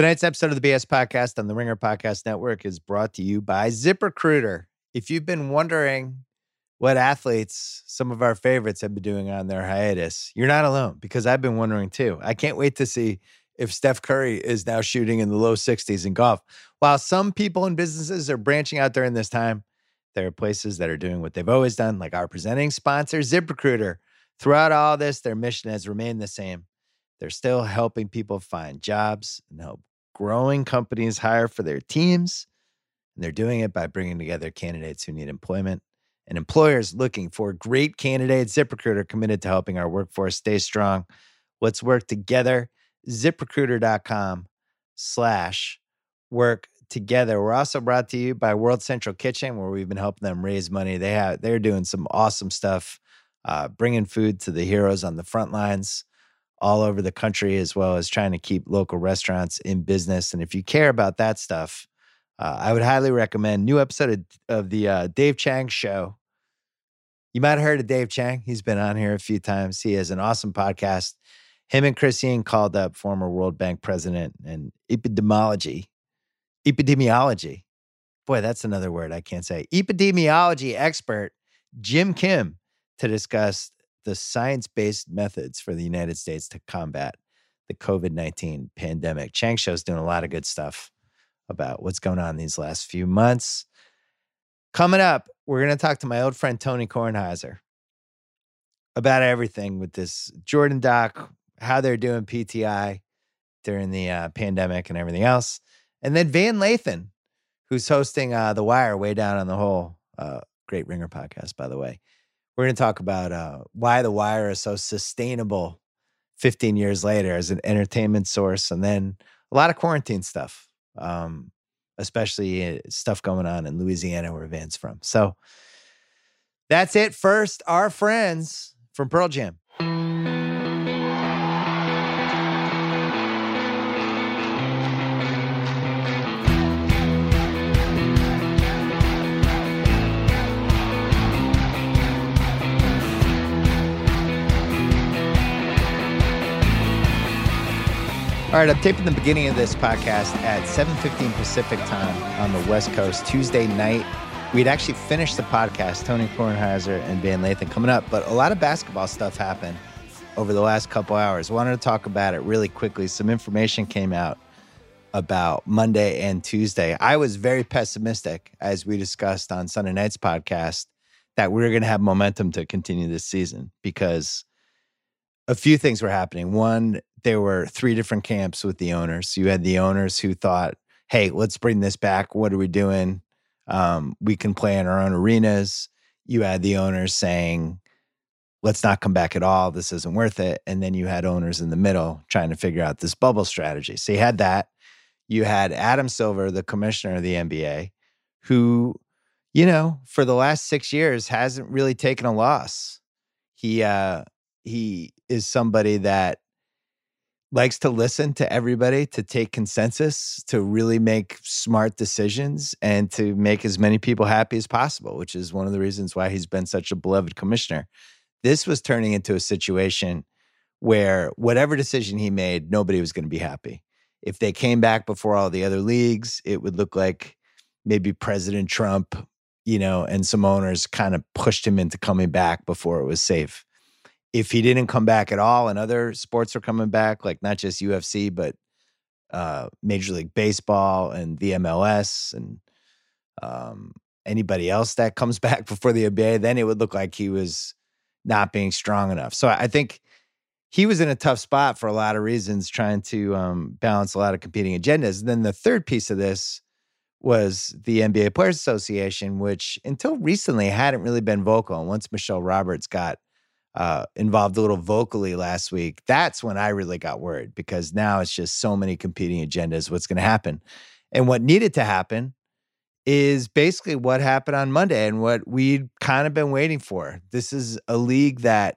Tonight's episode of the BS Podcast on the Ringer Podcast Network is brought to you by ZipRecruiter. If you've been wondering what athletes, some of our favorites, have been doing on their hiatus, you're not alone because I've been wondering too. I can't wait to see if Steph Curry is now shooting in the low 60s in golf. While some people and businesses are branching out during this time, there are places that are doing what they've always done, like our presenting sponsor, ZipRecruiter. Throughout all this, their mission has remained the same. They're still helping people find jobs and help growing companies hire for their teams. And they're doing it by bringing together candidates who need employment and employers looking for great candidates. ZipRecruiter committed to helping our workforce stay strong. Let's work together. ZipRecruiter.com slash work together. We're also brought to you by World Central Kitchen, where we've been helping them raise money. They have they're doing some awesome stuff, uh, bringing food to the heroes on the front lines all over the country, as well as trying to keep local restaurants in business. And if you care about that stuff, uh, I would highly recommend new episode of, of the uh, Dave Chang Show. You might have heard of Dave Chang. He's been on here a few times. He has an awesome podcast. Him and Chris Ying called up former World Bank president and epidemiology, epidemiology. Boy, that's another word I can't say. Epidemiology expert Jim Kim to discuss the science based methods for the United States to combat the COVID 19 pandemic. Chang Show's doing a lot of good stuff about what's going on these last few months. Coming up, we're going to talk to my old friend Tony Kornheiser about everything with this Jordan doc, how they're doing PTI during the uh, pandemic and everything else. And then Van Lathan, who's hosting uh, The Wire way down on the hole. Uh, great Ringer podcast, by the way. We're going to talk about uh, why The Wire is so sustainable 15 years later as an entertainment source, and then a lot of quarantine stuff, um, especially uh, stuff going on in Louisiana where Van's from. So that's it. First, our friends from Pearl Jam. All right, I'm taping the beginning of this podcast at 7:15 Pacific time on the West Coast Tuesday night. We'd actually finished the podcast, Tony Kornheiser and Van Lathan coming up, but a lot of basketball stuff happened over the last couple hours. Wanted to talk about it really quickly. Some information came out about Monday and Tuesday. I was very pessimistic, as we discussed on Sunday night's podcast, that we were going to have momentum to continue this season because a few things were happening. One, there were three different camps with the owners. You had the owners who thought, hey, let's bring this back. What are we doing? Um, we can play in our own arenas. You had the owners saying, let's not come back at all. This isn't worth it. And then you had owners in the middle trying to figure out this bubble strategy. So you had that. You had Adam Silver, the commissioner of the NBA, who, you know, for the last six years hasn't really taken a loss. He uh he is somebody that likes to listen to everybody, to take consensus, to really make smart decisions, and to make as many people happy as possible, which is one of the reasons why he's been such a beloved commissioner. This was turning into a situation where whatever decision he made, nobody was going to be happy. If they came back before all the other leagues, it would look like maybe President Trump, you know, and some owners kind of pushed him into coming back before it was safe if he didn't come back at all and other sports are coming back, like not just UFC, but uh, Major League Baseball and the MLS and um, anybody else that comes back before the NBA, then it would look like he was not being strong enough. So I think he was in a tough spot for a lot of reasons, trying to um, balance a lot of competing agendas. And then the third piece of this was the NBA Players Association, which until recently hadn't really been vocal. And once Michelle Roberts got uh, involved a little vocally last week, that's when I really got worried because now it's just so many competing agendas. What's going to happen? And what needed to happen is basically what happened on Monday and what we'd kind of been waiting for. This is a league that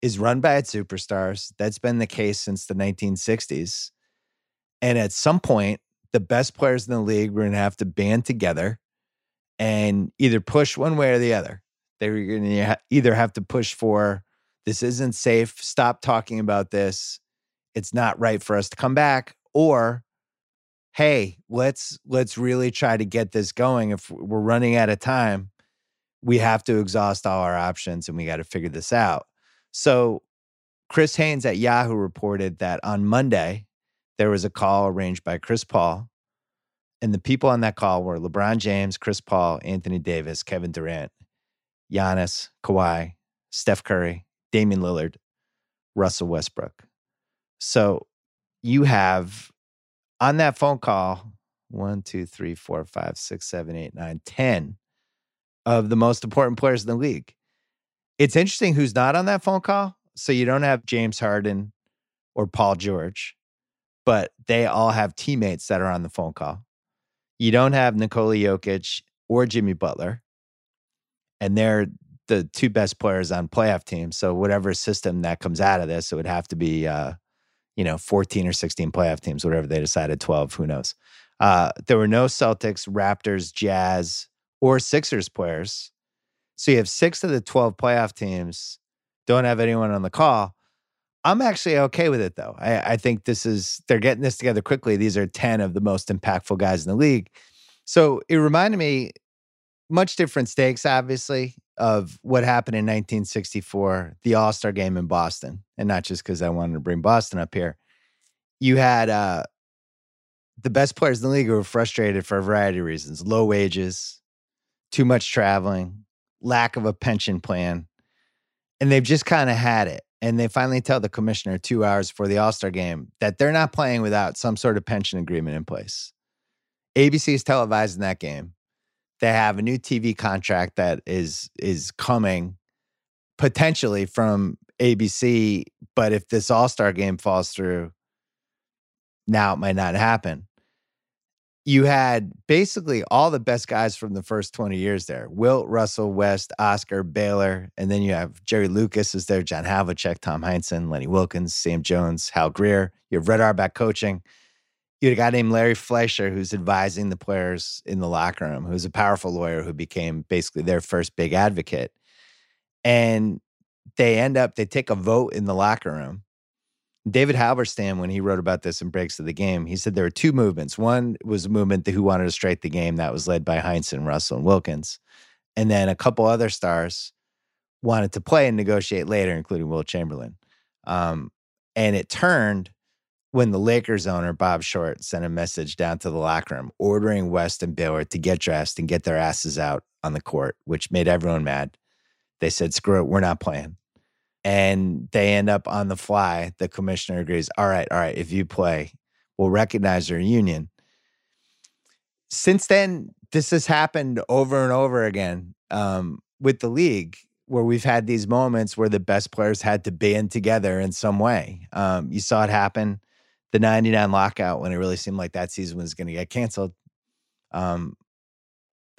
is run by its superstars. That's been the case since the 1960s. And at some point, the best players in the league were going to have to band together and either push one way or the other. They were going to either have to push for this isn't safe, stop talking about this, it's not right for us to come back, or hey, let's let's really try to get this going. If we're running out of time, we have to exhaust all our options and we got to figure this out. So Chris Haynes at Yahoo reported that on Monday, there was a call arranged by Chris Paul. And the people on that call were LeBron James, Chris Paul, Anthony Davis, Kevin Durant, Giannis, Kawhi, Steph Curry, Damian Lillard, Russell Westbrook. So you have on that phone call one, two, three, four, five, six, seven, eight, nine, ten of the most important players in the league. It's interesting who's not on that phone call. So you don't have James Harden or Paul George, but they all have teammates that are on the phone call. You don't have Nikola Jokic or Jimmy Butler, and they're the two best players on playoff teams. So whatever system that comes out of this, it would have to be, uh, you know, 14 or 16 playoff teams, whatever they decided, 12, who knows. Uh, there were no Celtics, Raptors, Jazz, or Sixers players. So you have six of the 12 playoff teams don't have anyone on the call. I'm actually okay with it though. I, I, think this is they're getting this together quickly. These are 10 of the most impactful guys in the league. So it reminded me much different stakes, obviously, of what happened in 1964, the All-Star game in Boston. And not just because I wanted to bring Boston up here. You had uh the best players in the league who were frustrated for a variety of reasons low wages, too much traveling, lack of a pension plan. And they've just kind of had it. And they finally tell the commissioner two hours before the All Star game that they're not playing without some sort of pension agreement in place. ABC is televising that game. They have a new TV contract that is is coming potentially from ABC, but if this All Star game falls through, now it might not happen you had basically all the best guys from the first 20 years there Wilt, Russell, West, Oscar, Baylor. And then you have Jerry Lucas is there, John Havlicek, Tom Heinsohn, Lenny Wilkens, Sam Jones, Hal Greer. You have Red Auerbach coaching. You had a guy named Larry Fleisher who's advising the players in the locker room, who's a powerful lawyer who became basically their first big advocate. And they end up, they take a vote in the locker room David Halberstam, when he wrote about this in Breaks of the Game, he said there were two movements. One was a movement who wanted to strike the game that was led by Heinz and Russell, and Wilkens. And then a couple other stars wanted to play and negotiate later, including Wilt Chamberlain. Um, and it turned when the Lakers owner, Bob Short, sent a message down to the locker room ordering West and Baylor to get dressed and get their asses out on the court, which made everyone mad. They said, screw it, we're not playing and they end up on the fly. The commissioner agrees, all right, all right, if you play, we'll recognize your union. Since then, this has happened over and over again um, with the league, where we've had these moments where the best players had to band together in some way. Um, you saw it happen the 99 lockout when it really seemed like that season was going to get canceled. Um,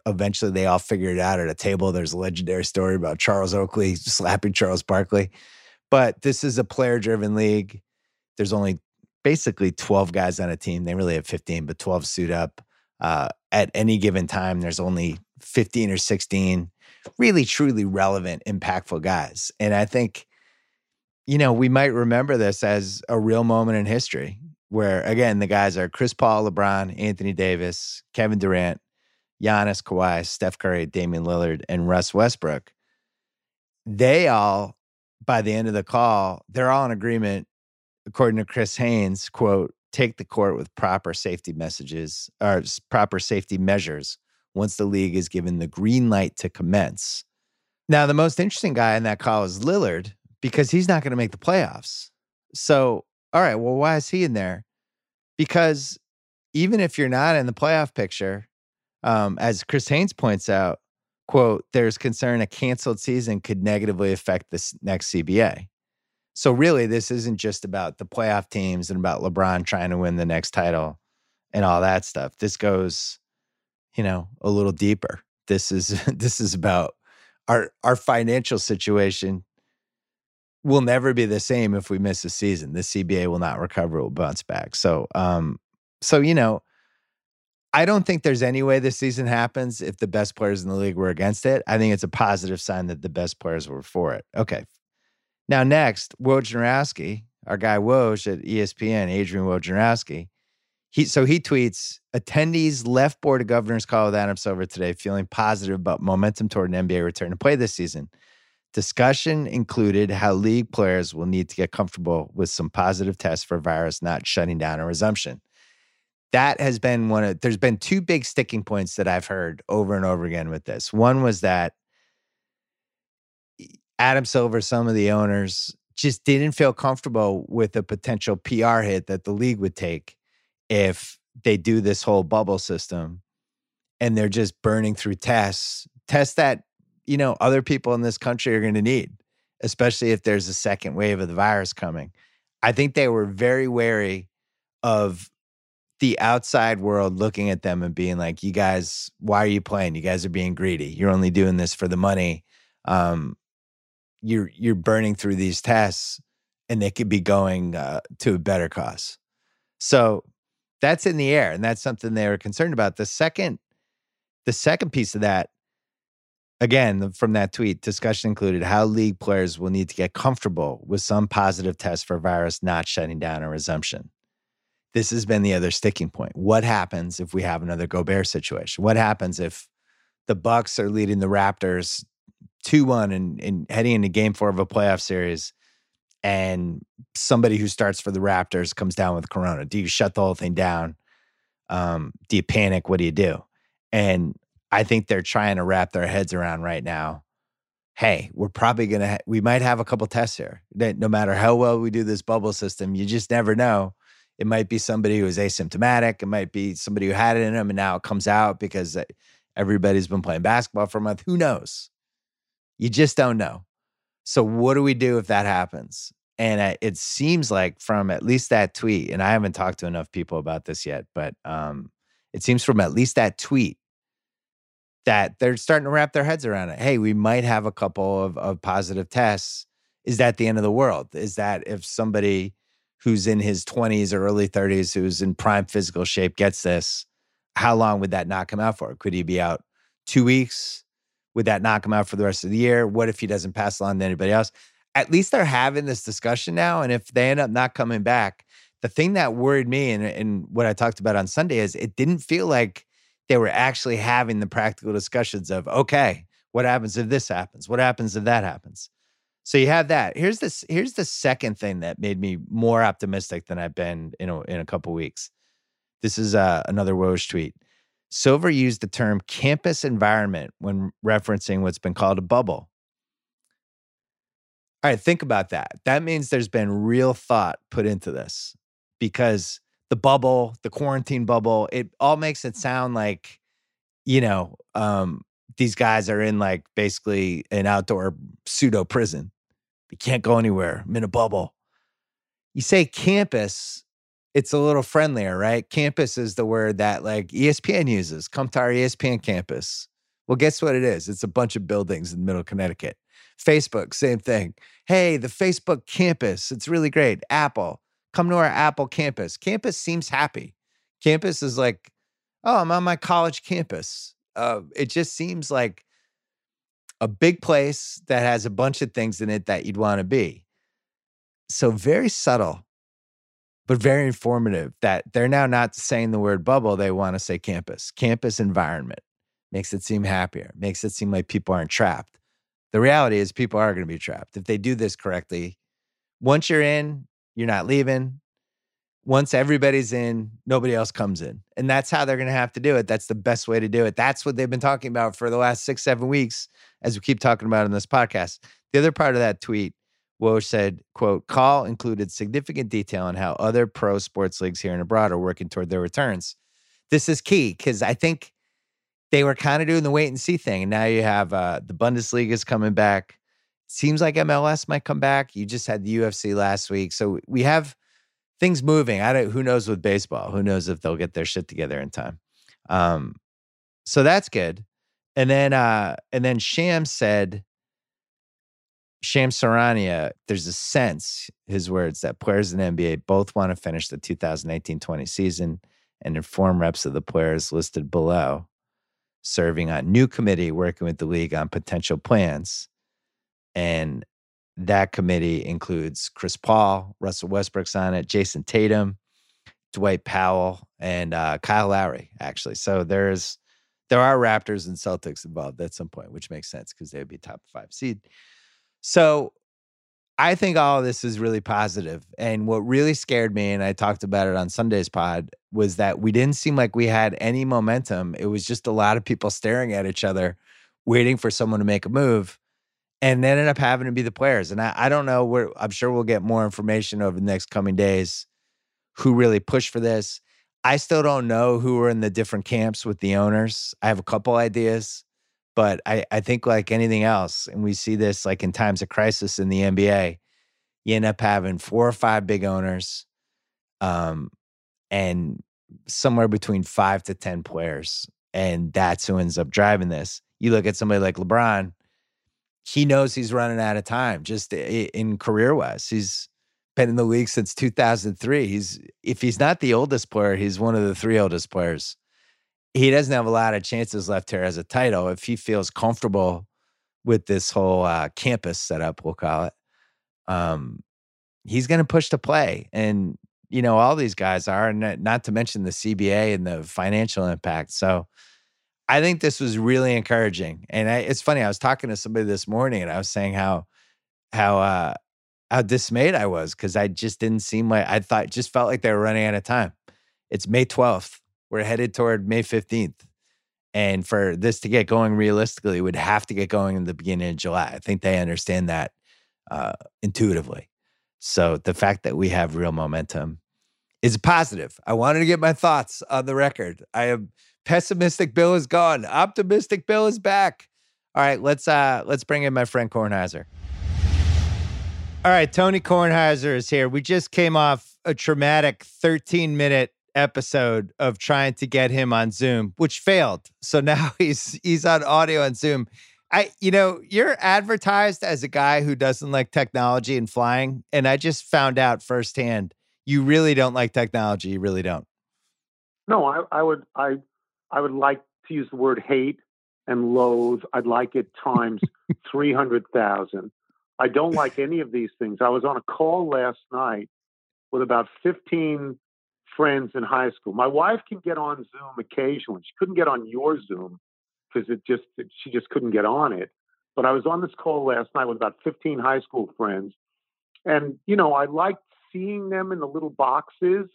eventually they all figured it out at a table. There's a legendary story about Charles Oakley slapping Charles Barkley. But this is a player driven league. There's only basically 12 guys on a team. They really have 15, but 12 suit up. Uh, at any given time, there's only 15 or 16 really, truly relevant, impactful guys. And I think, you know, we might remember this as a real moment in history where, again, the guys are Chris Paul, LeBron, Anthony Davis, Kevin Durant, Giannis, Kawhi, Steph Curry, Damian Lillard, and Russ Westbrook, they all, by the end of the call, they're all in agreement, according to Chris Haynes, quote, take the court with proper safety messages or proper safety measures once the league is given the green light to commence. Now, the most interesting guy in that call is Lillard because he's not going to make the playoffs. So, all right, well, why is he in there? Because even if you're not in the playoff picture, um, as Chris Haynes points out, quote, there's concern a canceled season could negatively affect this next CBA. So really, this isn't just about the playoff teams and about LeBron trying to win the next title and all that stuff. This goes, you know, a little deeper. This is this is about our our financial situation will never be the same if we miss a season. The CBA will not recover, it will bounce back. So um so you know, I don't think there's any way this season happens if the best players in the league were against it. I think it's a positive sign that the best players were for it. Okay. Now, next, Wojnarowski, our guy Woj at ESPN, Adrian Wojnarowski, He so he tweets attendees left board of governors call with Adam Silver today, feeling positive about momentum toward an NBA return to play this season. Discussion included how league players will need to get comfortable with some positive tests for virus not shutting down a resumption. That has been one of there's been two big sticking points that I've heard over and over again with this. One was that Adam Silver, some of the owners just didn't feel comfortable with a potential PR hit that the league would take if they do this whole bubble system and they're just burning through tests, tests that, you know, other people in this country are going to need, especially if there's a second wave of the virus coming. I think they were very wary of the outside world looking at them and being like, you guys, why are you playing? You guys are being greedy. You're only doing this for the money. Um, you're you're burning through these tests and they could be going uh, to a better cause. So that's in the air and that's something they were concerned about. The second the second piece of that again from that tweet discussion included how league players will need to get comfortable with some positive test for virus not shutting down a resumption. This has been the other sticking point. What happens if we have another Gobert situation? What happens if the Bucks are leading the Raptors 2 1 and, and heading into game four of a playoff series, and somebody who starts for the Raptors comes down with Corona? Do you shut the whole thing down? Um, do you panic? What do you do? And I think they're trying to wrap their heads around right now. Hey, we're probably going to, ha- we might have a couple tests here. That no matter how well we do this bubble system, you just never know. It might be somebody who is asymptomatic. It might be somebody who had it in them and now it comes out because uh, everybody's been playing basketball for a month. Who knows? You just don't know. So, what do we do if that happens? And it seems like from at least that tweet, and I haven't talked to enough people about this yet, but um, it seems from at least that tweet that they're starting to wrap their heads around it. Hey, we might have a couple of, of positive tests. Is that the end of the world? Is that if somebody who's in his 20s or early 30s, who's in prime physical shape, gets this, how long would that knock him out for? Could he be out two weeks? Would that knock him out for the rest of the year? What if he doesn't pass along to anybody else? At least they're having this discussion now. And if they end up not coming back, the thing that worried me and, and what I talked about on Sunday is it didn't feel like they were actually having the practical discussions of, okay, what happens if this happens? What happens if that happens? So you have that. Here's this. Here's the second thing that made me more optimistic than I've been in a, in a couple weeks. This is uh, another Woj tweet. Silver used the term campus environment when referencing what's been called a bubble. All right, think about that. That means there's been real thought put into this because the bubble, the quarantine bubble, it all makes it sound like, you know, um, these guys are in like basically an outdoor pseudo prison. You can't go anywhere. I'm in a bubble. You say campus, it's a little friendlier, right? Campus is the word that like ESPN uses. Come to our ESPN campus. Well, guess what it is? It's a bunch of buildings in middle Connecticut. Facebook, same thing. Hey, the Facebook campus, it's really great. Apple, come to our Apple campus. Campus seems happy. Campus is like, oh, I'm on my college campus. Uh, it just seems like a big place that has a bunch of things in it that you'd want to be. So, very subtle but very informative that they're now not saying the word bubble, they want to say campus. Campus environment makes it seem happier, makes it seem like people aren't trapped. The reality is, people are going to be trapped. If they do this correctly, once you're in, you're not leaving. Once everybody's in, nobody else comes in. And that's how they're going to have to do it. That's the best way to do it. That's what they've been talking about for the last six, seven weeks, as we keep talking about in this podcast. The other part of that tweet Woj said, quote, call included significant detail on how other pro sports leagues here and abroad are working toward their returns. This is key because I think they were kind of doing the wait and see thing. And now you have uh, the Bundesliga is coming back. Seems like MLS might come back. You just had the UFC last week. So we have things moving. I don't who knows with baseball. Who knows if they'll get their shit together in time. Um, so that's good. And then uh, and then Sham said Shams Charania, there's a sense, his words, that players in NBA both want to finish the 2018-20 season and inform reps of the players listed below, serving on new committee working with the league on potential plans. And that committee includes Chris Paul, Russell Westbrook's on it, Jayson Tatum, Dwight Powell, and uh, Kyle Lowry, actually. So there's there are Raptors and Celtics involved at some point, which makes sense because they would be top five seed. So I think all this is really positive. And what really scared me, and I talked about it on Sunday's pod, was that we didn't seem like we had any momentum. It was just a lot of people staring at each other, waiting for someone to make a move. And they ended up having to be the players. And I, I don't know where I'm sure we'll get more information over the next coming days who really pushed for this. I still don't know who were in the different camps with the owners. I have a couple ideas. But I, I think like anything else, and we see this like in times of crisis in the NBA, you end up having four or five big owners, um, and somewhere between five to ten players, and that's who ends up driving this. You look at somebody like LeBron, he knows he's running out of time just in career wise. He's been in the league since 2003. He's if he's not the oldest player, he's one of the three oldest players he doesn't have a lot of chances left here as a title if he feels comfortable with this whole uh, campus setup, we'll call it. Um, he's going to push to play, and you know all these guys are, and not to mention the CBA and the financial impact. So, I think this was really encouraging. And I, it's funny, I was talking to somebody this morning, and I was saying how how uh, how dismayed I was because I just didn't seem like I thought, just felt like they were running out of time. It's May twelfth we're headed toward May 15th. And for this to get going realistically, would have to get going in the beginning of July. I think they understand that uh, intuitively. So the fact that we have real momentum is positive. I wanted to get my thoughts on the record. I am pessimistic Bill is gone. Optimistic Bill is back. All right, let's uh let's bring in my friend Kornheiser. All right, Tony Kornheiser is here. We just came off a traumatic 13 minute episode of trying to get him on Zoom, which failed. So now he's he's on audio on Zoom. I you know, you're advertised as a guy who doesn't like technology and flying, and I just found out firsthand you really don't like technology. You really don't. No, I, I would I I would like to use the word hate and loathe. I'd like it times three hundred thousand. I don't like any of these things. I was on a call last night with about fifteen friends in high school. My wife can get on Zoom occasionally. She couldn't get on your Zoom because it just she just couldn't get on it. But I was on this call last night with about 15 high school friends, and you know I liked seeing them in the little boxes.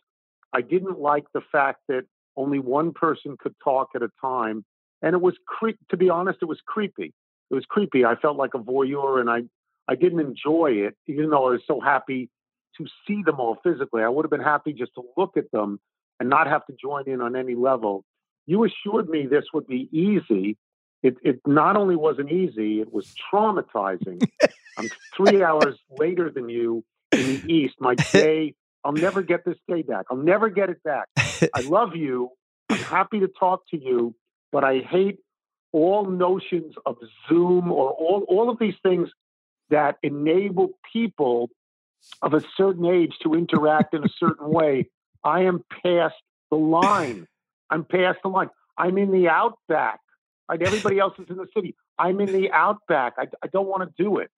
I didn't like the fact that only one person could talk at a time, and it was cre- to be honest, it was creepy. It was creepy. I felt like a voyeur, and I I didn't enjoy it, even though I was so happy to see them all physically. I would have been happy just to look at them and not have to join in on any level. You assured me this would be easy. It, it not only wasn't easy, it was traumatizing. I'm three hours later than you in the East. My day, I'll never get this day back. I'll never get it back. I love you. I'm happy to talk to you, but I hate all notions of Zoom or all, all of these things that enable people of a certain age to interact in a certain way, I am past the line. I'm past the line. I'm in the outback. Right? Everybody else is in the city. I'm in the outback. I, I don't want to do it.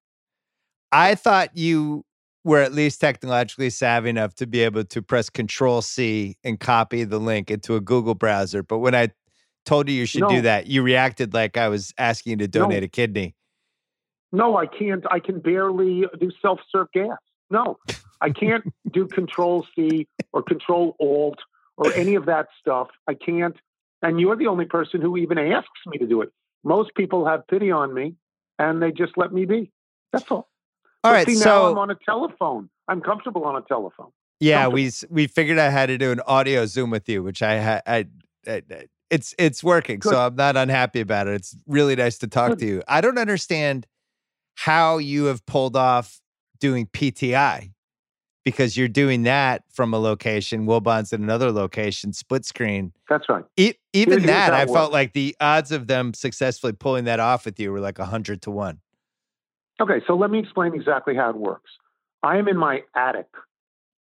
I thought you were at least technologically savvy enough to be able to press Control C and copy the link into a Google browser. But when I told you you should no. do that, you reacted like I was asking you to donate no. a kidney. No, I can't. I can barely do self serve gas. No, I can't do Control C or Control Alt or any of that stuff. I can't. And you're the only person who even asks me to do it. Most people have pity on me and they just let me be. That's all. All but right, see, so I'm on a telephone. I'm comfortable on a telephone. Yeah, we we figured out how to do an audio Zoom with you, which I had. I, I, it's it's working, Good. so I'm not unhappy about it. It's really nice to talk Good. to you. I don't understand how you have pulled off doing PTI because you're doing that from a location, Wilbon's in another location, split screen. That's right. E- even Here's that, I felt like the odds of them successfully pulling that off with you were like 100 to 1. Okay, so let me explain exactly how it works. I am in my attic.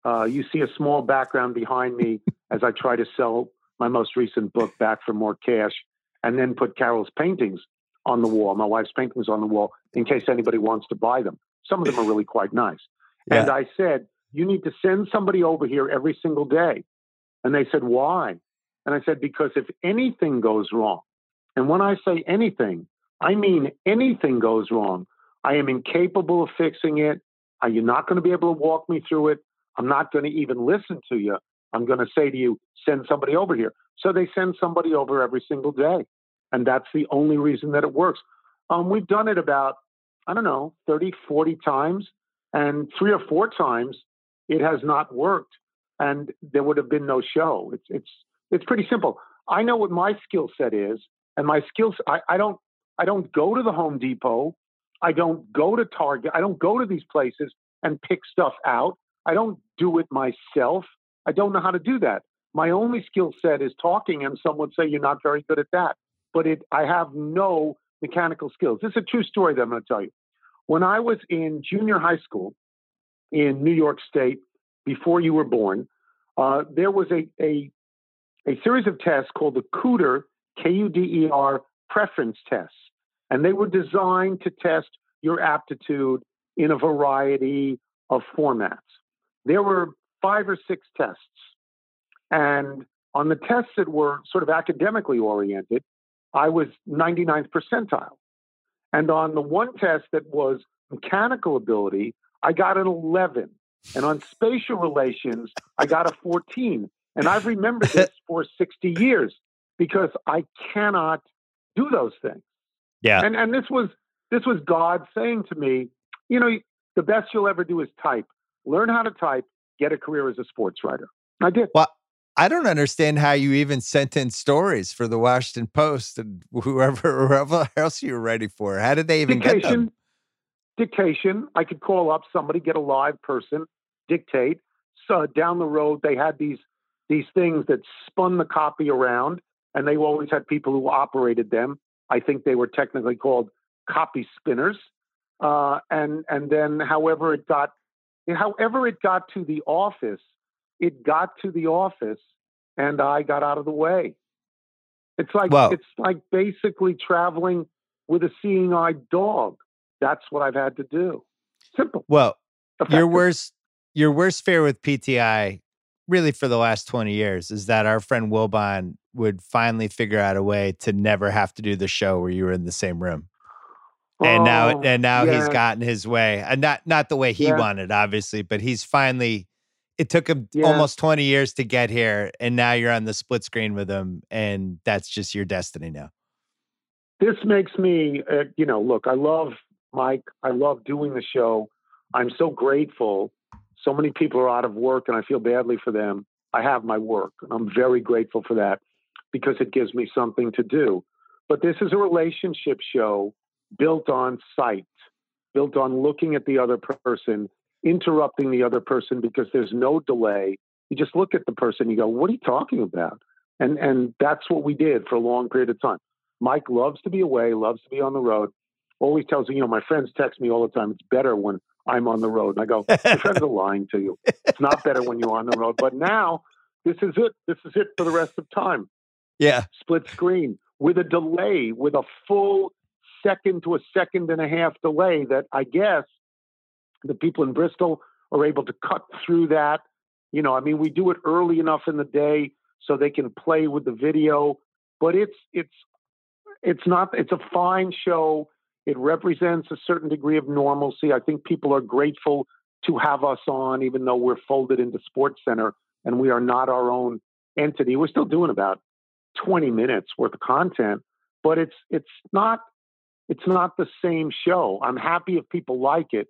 Uh, you see a small background behind me as I try to sell my most recent book back for more cash and then put Carol's paintings on the wall, my wife's paintings on the wall, in case anybody wants to buy them. Some of them are really quite nice. Yeah. And I said, you need to send somebody over here every single day And they said, Why? And I said, Because if anything goes wrong, and when I say anything, I mean anything goes wrong, I am incapable of fixing it. Are you not going to be able to walk me through it? I'm not going to even listen to you. I'm going to say to you, send somebody over here. So they send somebody over every single day. And that's the only reason that it works. Um, we've done it about, I don't know, 30, 40 times. And three or four times it has not worked. And there would have been no show. It's, it's, it's pretty simple. I know what my skill set is. And my skills, I, I don't, I don't go to the Home Depot. I don't go to Target. I don't go to these places and pick stuff out. I don't do it myself. I don't know how to do that. My only skill set is talking, and some would say you're not very good at that. But it, I have no mechanical skills. This is a true story that I'm going to tell you. When I was in junior high school in New York State, before you were born, uh, there was a, a, a series of tests called the Kuder, K U D E R, preference tests. And they were designed to test your aptitude in a variety of formats. There were five or six tests. And on the tests that were sort of academically oriented, I was 99th percentile. And on the one test that was mechanical ability, I got an 11. And on spatial relations, I got a 14. And I've remembered this for 60 years because I cannot do those things. Yeah. And and this was this was God saying to me, you know, the best you'll ever do is type. Learn how to type, get a career as a sports writer. I did. Well, I don't understand how you even sent in stories for the Washington Post and whoever, whoever else you were writing for. How did they even dictation, get them? Dictation. I could call up somebody, get a live person, dictate. So down the road, they had these these things that spun the copy around, and they always had people who operated them. I think they were technically called copy spinners. Uh, and and then, however it got, however it got to the office, it got to the office, and I got out of the way. It's like it's like basically traveling with a seeing eye dog. That's what I've had to do. Simple. Well, your worst your worst fear with PTI, really for the last 20 years, is that our friend Wilbon would finally figure out a way to never have to do the show where you were in the same room. And now Oh, and now he's gotten his way. And not not the way he Yeah. wanted, obviously, but he's finally it took him Yeah. almost 20 years to get here, and now you're on the split screen with him, and that's just your destiny now. this makes me, uh, you know, look, I love Mike. I love doing the show. I'm so grateful. So many people are out of work and I feel badly for them. I have my work and I'm very grateful for that because it gives me something to do. But this is a relationship show built on sight, built on looking at the other person, interrupting the other person because there's no delay. You just look at the person, you go, What are you talking about? And and that's what we did for a long period of time. Mike loves to be away, loves to be on the road. Always tells me, you know, my friends text me all the time. It's better when I'm on the road. And I go, your friends are lying to you. It's not better when you're on the road. But now, this is it. This is it for the rest of time. Yeah. Split screen with a delay, with a full second to a second and a half delay that I guess the people in Bristol are able to cut through that. You know, I mean, we do it early enough in the day so they can play with the video, but it's it's it's not it's a fine show. It represents a certain degree of normalcy. I think people are grateful to have us on, even though we're folded into Sports Center and we are not our own entity. We're still doing about 20 minutes worth of content, but it's it's not it's not the same show. I'm happy if people like it,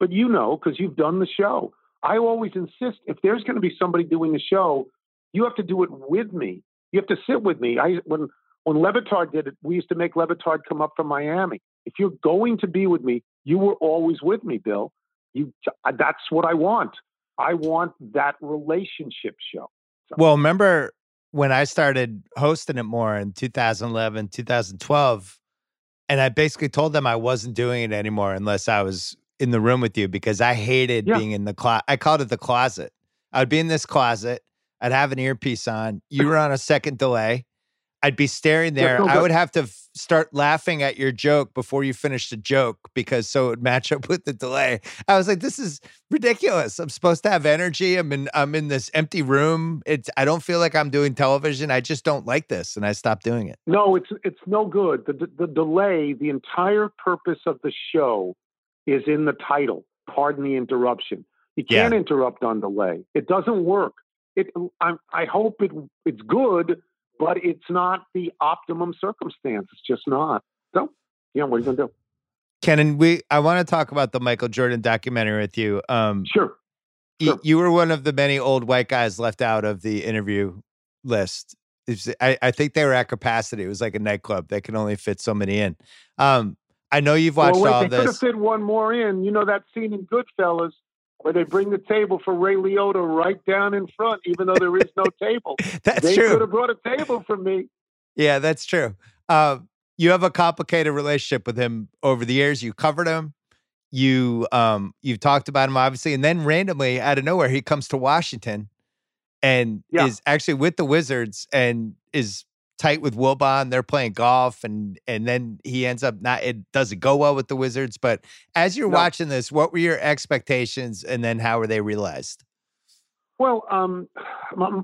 but you know, because you've done the show. I always insist if there's going to be somebody doing the show, you have to do it with me. You have to sit with me. I when when Le Batard did it, we used to make Le Batard come up from Miami. If you're going to be with me, you were always with me, Bill. You uh, that's what I want. I want that relationship show. Well, remember when I started hosting it more in 2011, 2012, and I basically told them I wasn't doing it anymore unless I was in the room with you because I hated Yeah. being in the closet. I called it the closet. I would be in this closet. I'd have an earpiece on. You were on a second delay. I'd be staring there. I would have to f- start laughing at your joke before you finished the joke because so it would match up with the delay. I was like, this is ridiculous. I'm supposed to have energy. I'm in I'm in this empty room. It's I don't feel like I'm doing television. I just don't like this and I stopped doing it. No, it's it's no good. The the, the delay, the entire purpose of the show is in the title. Pardon the interruption. You can't yeah. interrupt on delay. It doesn't work. It I, I hope it it's good but it's not the optimum circumstance. It's just not. So, yeah, what are you going to do? Ken, we I want to talk about the Michael Jordan documentary with you. Um, sure. sure. Y- you were one of the many old white guys left out of the interview list. I, I, think they were at capacity. It was like a nightclub. They can only fit so many in. Um, I know you've watched well, wait, all they this. They could have fit one more in. You know that scene in Goodfellas where they bring the table for Ray Liotta right down in front, even though there is no table. that's they true. could have brought a table for me. Yeah, that's true. Uh, you have a complicated relationship with him over the years. You covered him. You um, you've talked about him obviously, and then randomly out of nowhere he comes to Washington and yeah. is actually with the Wizards and is tight with Wilbon. They're playing golf, and and then he ends up not. It doesn't go well with the Wizards. But as you're no. watching this, what were your expectations, and then how were they realized? Well, um,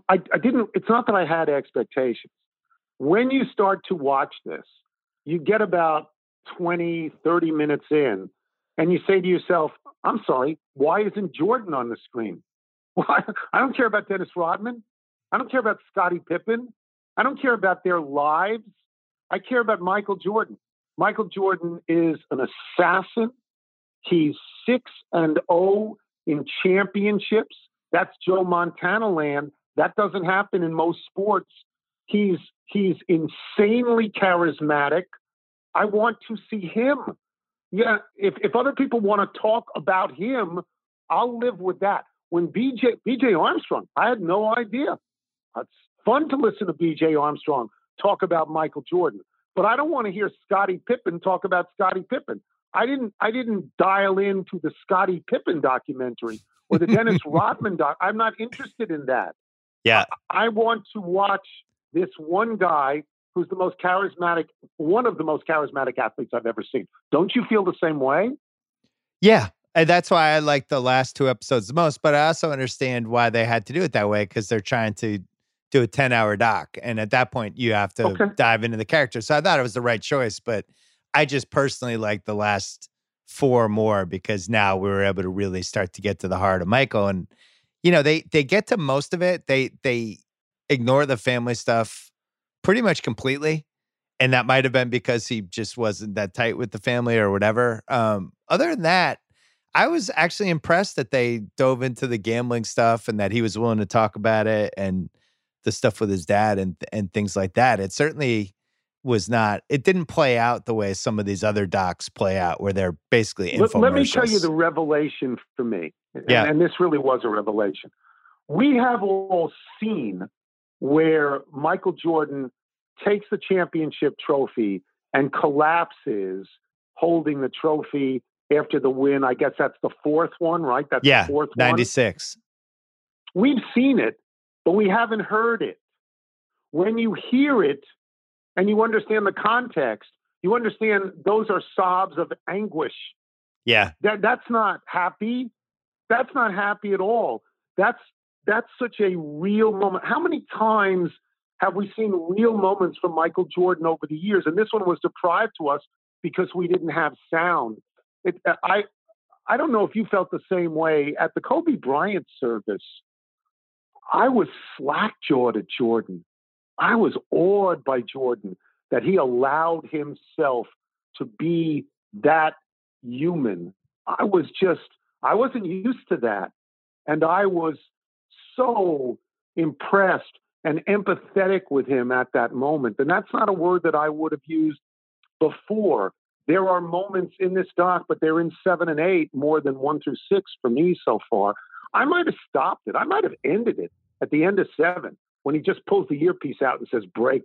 I, I didn't. It's not that I had expectations. When you start to watch this, you get about 20, 30 minutes in, and you say to yourself, "I'm sorry, why isn't Jordan on the screen? Why? I don't care about Dennis Rodman. I don't care about Scottie Pippen. I don't care about their lives. I care about Michael Jordan. Michael Jordan is an assassin. He's 6 and 0 in championships. That's Joe Montana land. That doesn't happen in most sports. He's he's insanely charismatic. I want to see him. Yeah, if if other people want to talk about him, I'll live with that. When BJ BJ Armstrong, I had no idea. That's fun to listen to BJ Armstrong talk about Michael Jordan, but I don't want to hear Scottie Pippen talk about Scottie Pippen. I didn't I didn't dial into the Scottie Pippen documentary or the Dennis Rodman doc. I'm not interested in that. Yeah. I, I want to watch this one guy who's the most charismatic, one of the most charismatic athletes I've ever seen. Don't you feel the same way? Yeah. And that's why I like the last two episodes the most, but I also understand why they had to do it that way because they're trying to do a 10 hour doc. And at that point, you have to okay. dive into the character. So I thought it was the right choice, but I just personally like the last four more because now we were able to really start to get to the heart of Michael. And, you know, they they get to most of it. They they ignore the family stuff pretty much completely. And that might have been because he just wasn't that tight with the family or whatever. Um, other than that, I was actually impressed that they dove into the gambling stuff and that he was willing to talk about it and the stuff with his dad and and things like that. It certainly was not. It didn't play out the way some of these other docs play out, where they're basically. Let, let me tell you the revelation for me. Yeah, and, and this really was a revelation. We have all seen where Michael Jordan takes the championship trophy and collapses holding the trophy after the win. I guess that's the fourth one, right? That's yeah, the fourth 96. One. We've seen it but we haven't heard it. When you hear it and you understand the context, you understand those are sobs of anguish. Yeah. That that's not happy. That's not happy at all. That's that's such a real moment. How many times have we seen real moments from Michael Jordan over the years? And this one was deprived to us because we didn't have sound. It, I I don't know if you felt the same way at the Kobe Bryant service. I was slack jawed at Jordan. I was awed by Jordan that he allowed himself to be that human. I was just, I wasn't used to that. And I was so impressed and empathetic with him at that moment. And that's not a word that I would have used before. There are moments in this doc, but they're in seven and eight more than one through six for me so far, I might have stopped it. I might have ended it at the end of seven when he just pulls the earpiece out and says break.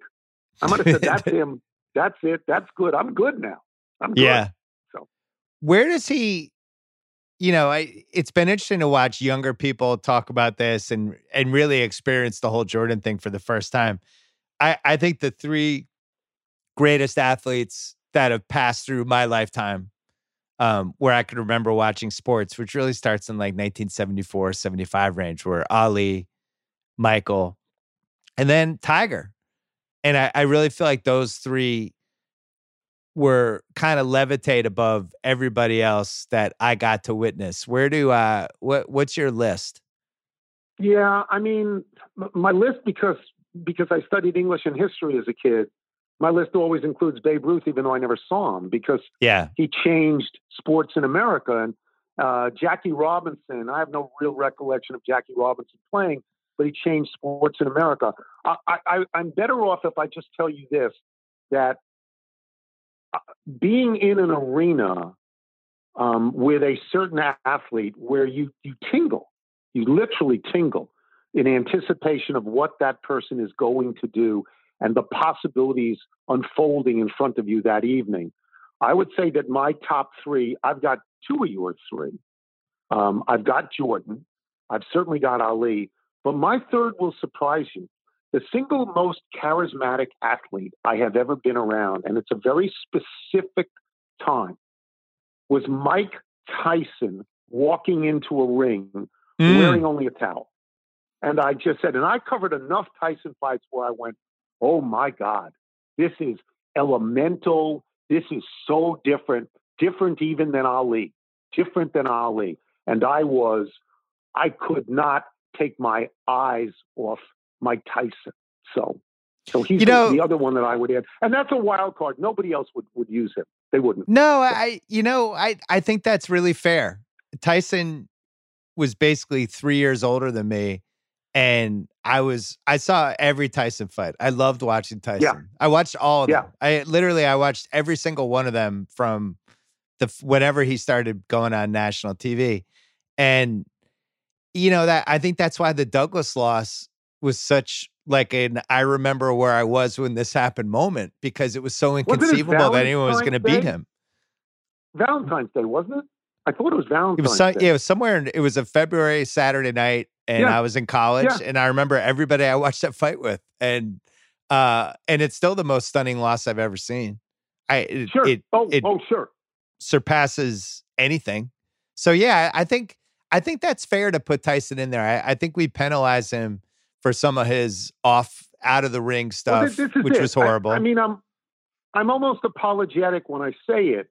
I might have said, That's him. That's it. That's good. I'm good now. I'm good. Yeah. So where does he you know, I it's been interesting to watch younger people talk about this and and really experience the whole Jordan thing for the first time. I, I think the three greatest athletes that have passed through my lifetime, um, where I can remember watching sports, which really starts in like 1974, 75 range, where Ali, Michael, and then Tiger. And I, I really feel like those three were kind of levitate above everybody else that I got to witness. Where do uh what what's your list? Yeah, I mean my list because because I studied English and history as a kid. My list always includes Babe Ruth, even though I never saw him, because yeah, he changed sports in America. And uh, Jackie Robinson, I have no real recollection of Jackie Robinson playing, but he changed sports in America. I, I, I'm better off if I just tell you this: that uh, being in an arena um, with a certain athlete where you you tingle, you literally tingle in anticipation of what that person is going to do and the possibilities unfolding in front of you that evening. I would say that my top three, I've got two of your three. Um, I've got Jordan. I've certainly got Ali. But my third will surprise you. The single most charismatic athlete I have ever been around, and it's a very specific time, was Mike Tyson walking into a ring mm. wearing only a towel. And I just said, and I covered enough Tyson fights where I went, oh my God, this is elemental. This is so different, different even than Ali, different than Ali. And I was, I could not take my eyes off Mike Tyson. So, so he's you know, the other one that I would add, and that's a wild card. Nobody else would would use him. They wouldn't. No, I, you know, I I think that's really fair. Tyson was basically three years older than me, and I was I saw every Tyson fight. I loved watching Tyson. Yeah. I watched all of yeah. them. I literally I watched every single one of them from the whenever he started going on national TV, and you know that I think that's why the Douglas loss was such like an I remember where I was when this happened moment because it was so inconceivable that anyone was going to beat him. Valentine's Day, wasn't it? I thought it was Valentine's. It was so, yeah, it was somewhere. In, it was a February Saturday night, and yeah. I was in college, yeah. and I remember everybody I watched that fight with, and uh, and it's still the most stunning loss I've ever seen. I it, sure. It, oh, it oh, sure. Surpasses anything. So yeah, I think I think that's fair to put Tyson in there. I, I think we penalize him for some of his off out of the ring stuff, well, which it. was horrible. I, I mean, I'm I'm almost apologetic when I say it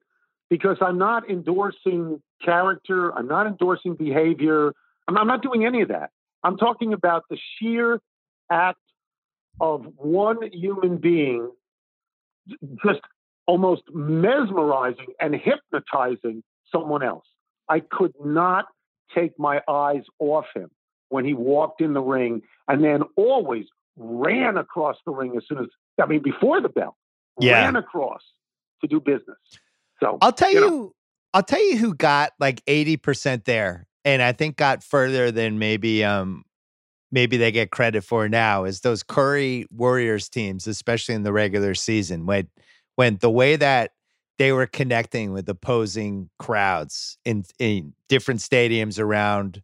because I'm not endorsing character. I'm not endorsing behavior. I'm, I'm not doing any of that. I'm talking about the sheer act of one human being just almost mesmerizing and hypnotizing someone else. I could not take my eyes off him when he walked in the ring and then always ran across the ring as soon as, I mean, before the bell, yeah. ran across to do business. So I'll tell you, you know. I'll tell you who got like 80% there and I think got further than maybe um maybe they get credit for now is those Curry Warriors teams, especially in the regular season, when when the way that they were connecting with opposing crowds in in different stadiums around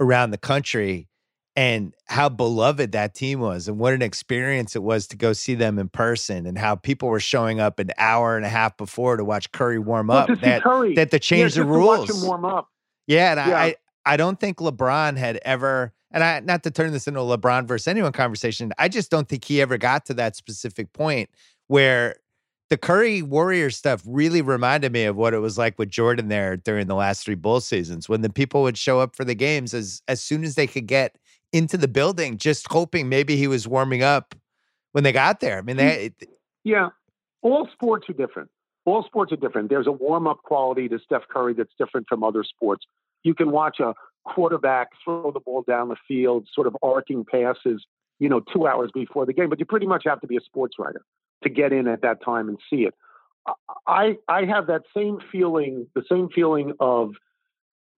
around the country and how beloved that team was and what an experience it was to go see them in person and how people were showing up an hour and a half before to watch Curry warm well, up that, Curry. that to change yeah, the rules watch him warm up yeah and yeah. I I don't think LeBron had ever and I not to turn this into a LeBron versus anyone conversation I just don't think he ever got to that specific point where the Curry Warriors stuff really reminded me of what it was like with Jordan there during the last three Bull seasons when the people would show up for the games as as soon as they could get into the building, just hoping maybe he was warming up when they got there. I mean, they yeah, all sports are different. All sports are different. There's a warm up quality to Steph Curry that's different from other sports. You can watch a quarterback throw the ball down the field, sort of arcing passes, you know, two hours before the game, but you pretty much have to be a sports writer to get in at that time and see it. I I have that same feeling, the same feeling of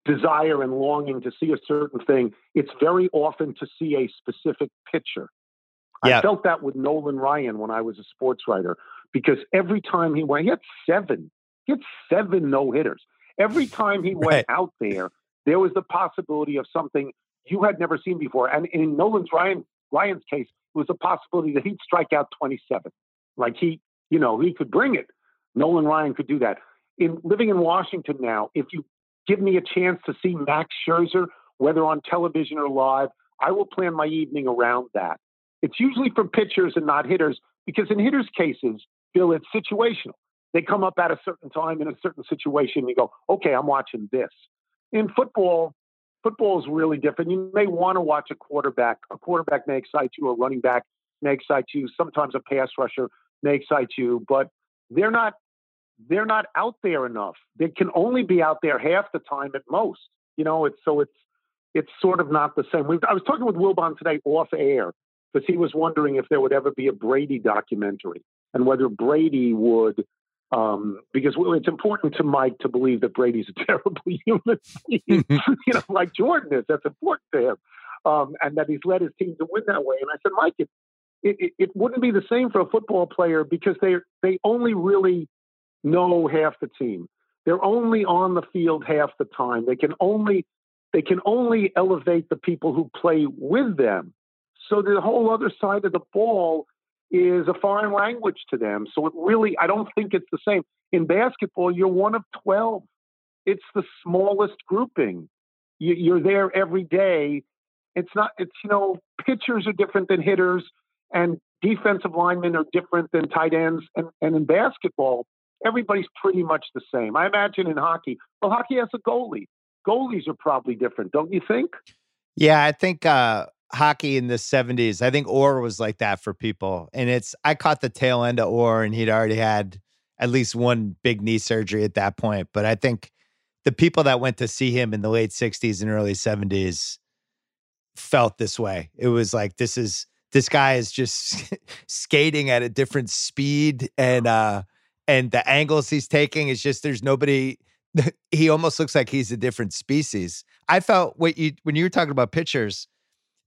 desire and longing to see a certain thing. It's very often to see a specific picture. I felt that with Nolan Ryan when I was a sports writer because every time he went, he had seven, he had seven no hitters. Every time he went right. out there, there was the possibility of something you had never seen before. And in Nolan's Ryan Ryan's case, it was a possibility that he'd strike out 27. Like he, you know, he could bring it. Nolan Ryan could do that. In living in Washington now, if you give me a chance to see Max Scherzer, whether on television or live, I will plan my evening around that. It's usually for pitchers and not hitters because in hitters' cases, Bill, it's situational. They come up at a certain time in a certain situation. And you go, okay, I'm watching this. In football, football is really different. You may want to watch a quarterback. A quarterback may excite you. A running back may excite you. Sometimes a pass rusher may excite you, but they're not they're not out there enough. They can only be out there half the time at most. You know, it's so it's it's sort of not the same. We, I was talking with Wilbon today off air because he was wondering if there would ever be a Brady documentary and whether Brady would um, because it's important to Mike to believe that Brady's a terrible human being, you know, like Jordan is. That's important to him, um, and that he's led his team to win that way. And I said, Mike, it, it, it wouldn't be the same for a football player because they they only really know half the team. They're only on the field half the time. They can only they can only elevate the people who play with them. So the whole other side of the ball is a foreign language to them. So it really, I don't think it's the same. In basketball, you're one of 12. It's the smallest grouping. You're there every day. It's not, it's, you know, pitchers are different than hitters and defensive linemen are different than tight ends. And, and in basketball, everybody's pretty much the same. I imagine in hockey, well, hockey has a goalie. Goalies are probably different, don't you think? Yeah, I think uh, hockey in the 70s. I think Orr was like that for people. And it's, I caught the tail end of Orr and he'd already had at least one big knee surgery at that point. But I think the people that went to see him in the late 60s and early 70s felt this way. It was like, this is, this guy is just skating at a different speed and, uh, and the angles he's taking is just, there's nobody, he almost looks like he's a different species. I felt what you, when you were talking about pitchers,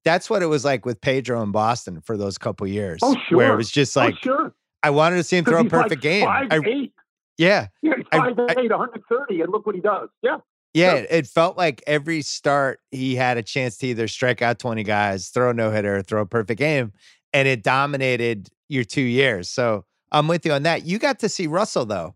that's what it was like with Pedro in Boston for those couple years. Oh, sure. Where it was just oh, like, oh, sure. I wanted to see him throw a perfect like game. Five, I, eight. Yeah. Yeah, five, I, eight, 130, and look what he does. Yeah. Yeah, yeah, it felt like every start he had a chance to either strike out 20 guys, throw a no hitter, throw a perfect game, and it dominated your two years. So I'm with you on that. You got to see Russell though,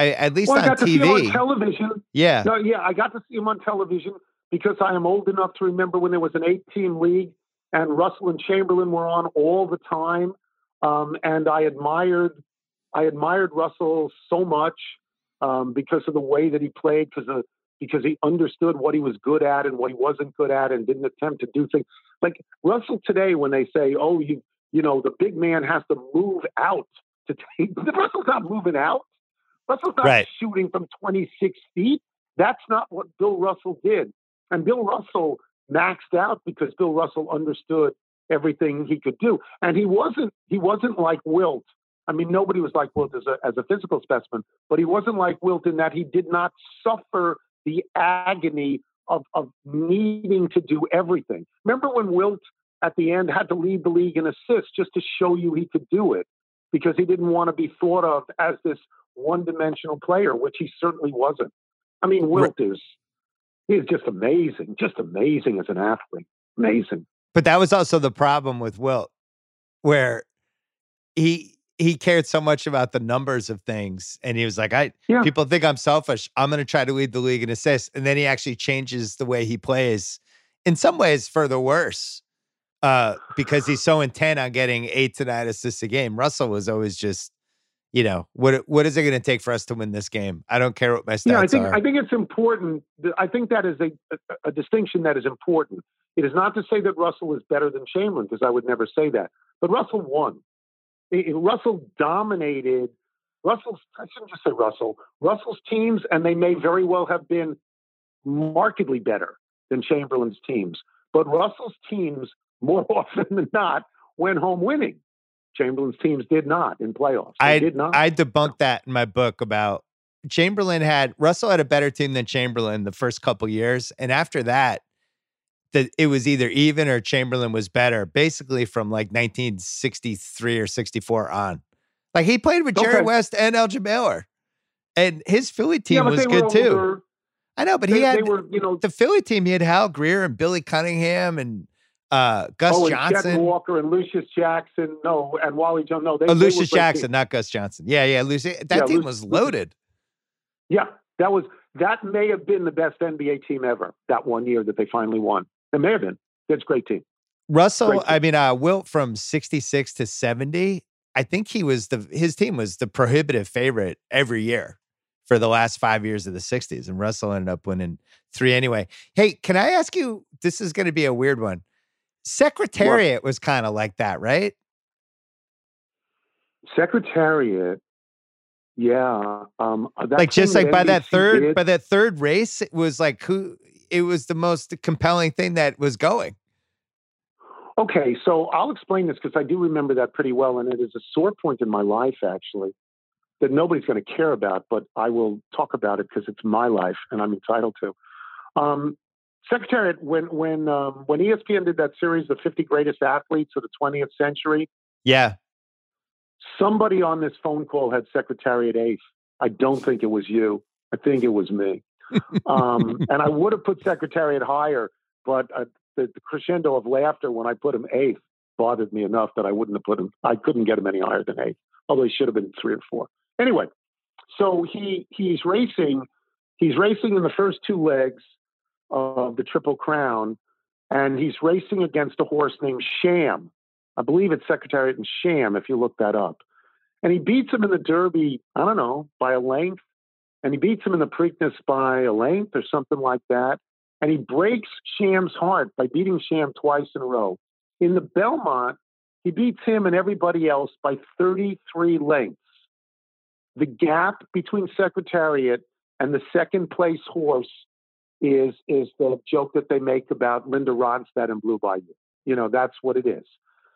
I, at least well, on TV. To see him on television. Yeah. No, yeah, I got to see him on television because I am old enough to remember when there was an eight team league and Russell and Chamberlain were on all the time. Um, and I admired, I admired Russell so much um, because of the way that he played, because of, because he understood what he was good at and what he wasn't good at, and didn't attempt to do things like Russell today. When they say, "Oh, you, you know, the big man has to move out to take," Russell's not moving out. Russell's not right. shooting from 26 feet. That's not what Bill Russell did. And Bill Russell maxed out because Bill Russell understood everything he could do. And he wasn't he wasn't like Wilt. I mean, nobody was like Wilt as a, as a physical specimen, but he wasn't like Wilt in that he did not suffer the agony of, of needing to do everything. Remember when Wilt at the end had to lead the league in assists just to show you he could do it because he didn't want to be thought of as this one dimensional player, which he certainly wasn't. I mean, Wilt is he's just amazing, just amazing as an athlete. Amazing. But that was also the problem with Wilt, where he he cared so much about the numbers of things, and he was like, "I yeah. people think I'm selfish. I'm going to try to lead the league in assists," and then he actually changes the way he plays. In some ways, for the worse, uh, because he's so intent on getting eight to nine assists a game. Russell was always just you know what what is it going to take for us to win this game? I don't care what my stats yeah, I think are. I think it's important. I think that is a, a, a distinction that is important. It is not to say that Russell is better than Chamberlain because I would never say that. But Russell won. It, Russell dominated. Russell's I shouldn't just say Russell. Russell's teams, and they may very well have been markedly better than Chamberlain's teams. But Russell's teams, more often than not, went home winning. Chamberlain's teams did not in playoffs. They I did not. I debunked that in my book about Chamberlain had Russell had a better team than Chamberlain the first couple years, and after that, that it was either even or Chamberlain was better. Basically, from like 1963 or 64 on, like he played with Jerry Okay. West and Elgin Baylor, and his Philly team yeah, was good too. I know, but They, he had they were, you know, the Philly team. He had Hal Greer and Billy Cunningham and Uh, Gus oh, Johnson, Chet Walker, and Lucius Jackson. No, and Wally Jones. No, they, oh, Lucius great Jackson, teams. not Gus Johnson. Yeah, yeah, Lucius. That Yeah, team Lucius- was loaded. Yeah, that was that may have been the best NBA team ever. That one year that they finally won. It may have been. That's a great team. Russell, Great I mean, uh, Wilt from 66 to 70, I think he was the, his team was the prohibitive favorite every year for the last five years of the 60s. And Russell ended up winning three anyway. Hey, can I ask you? This is going to be a weird one. Secretariat was kind of like that, right? Secretariat. Yeah. Um, that like just like by that third, did- by that third race, it was like who, it was the most compelling thing that was going. Okay, so I'll explain this because I do remember that pretty well, and it is a sore point in my life, actually, that nobody's going to care about, but I will talk about it because it's my life and I'm entitled to. Um, Secretariat, when when um, when ESPN did that series, the 50 greatest athletes of the 20th century, Yeah. somebody on this phone call had Secretariat eighth. I don't think it was you. I think it was me. um, and I would have put Secretariat higher, but uh, the, the crescendo of laughter when I put him eighth bothered me enough that I wouldn't have put him. I couldn't get him any higher than eighth, although he should have been three or four. Anyway, so he he's racing. He's racing in the first two legs of the Triple Crown, and he's racing against a horse named Sham. I believe it's Secretariat and Sham, if you look that up. And he beats him in the Derby, I don't know, by a length. And he beats him in the Preakness by a length or something like that. And he breaks Sham's heart by beating Sham twice in a row. In the Belmont, he beats him and everybody else by 33 lengths. The gap between Secretariat and the second place horse is is the joke that they make about Linda Ronstadt and Blue Bayou. You know, that's what it is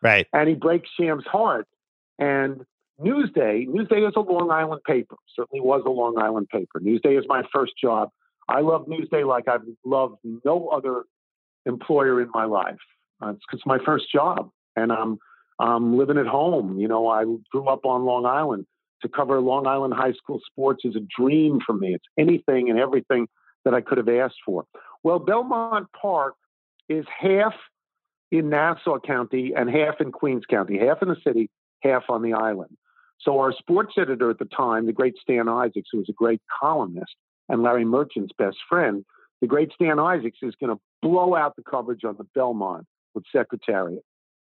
Right. and he breaks Sham's heart. And Newsday, Newsday is a Long Island paper. Certainly was a Long Island paper. Newsday is my first job. I love Newsday like I've loved no other employer in my life. Uh, it's, it's my first job, and I'm I'm living at home. You know, I grew up on Long Island. To cover Long Island high school sports is a dream for me. It's anything and everything that I could have asked for. Well, Belmont Park is half in Nassau County and half in Queens County, half in the city, half on the island. So our sports editor at the time, the great Stan Isaacs, who was a great columnist and Larry Merchant's best friend, the great Stan Isaacs is going to blow out the coverage on the Belmont with Secretariat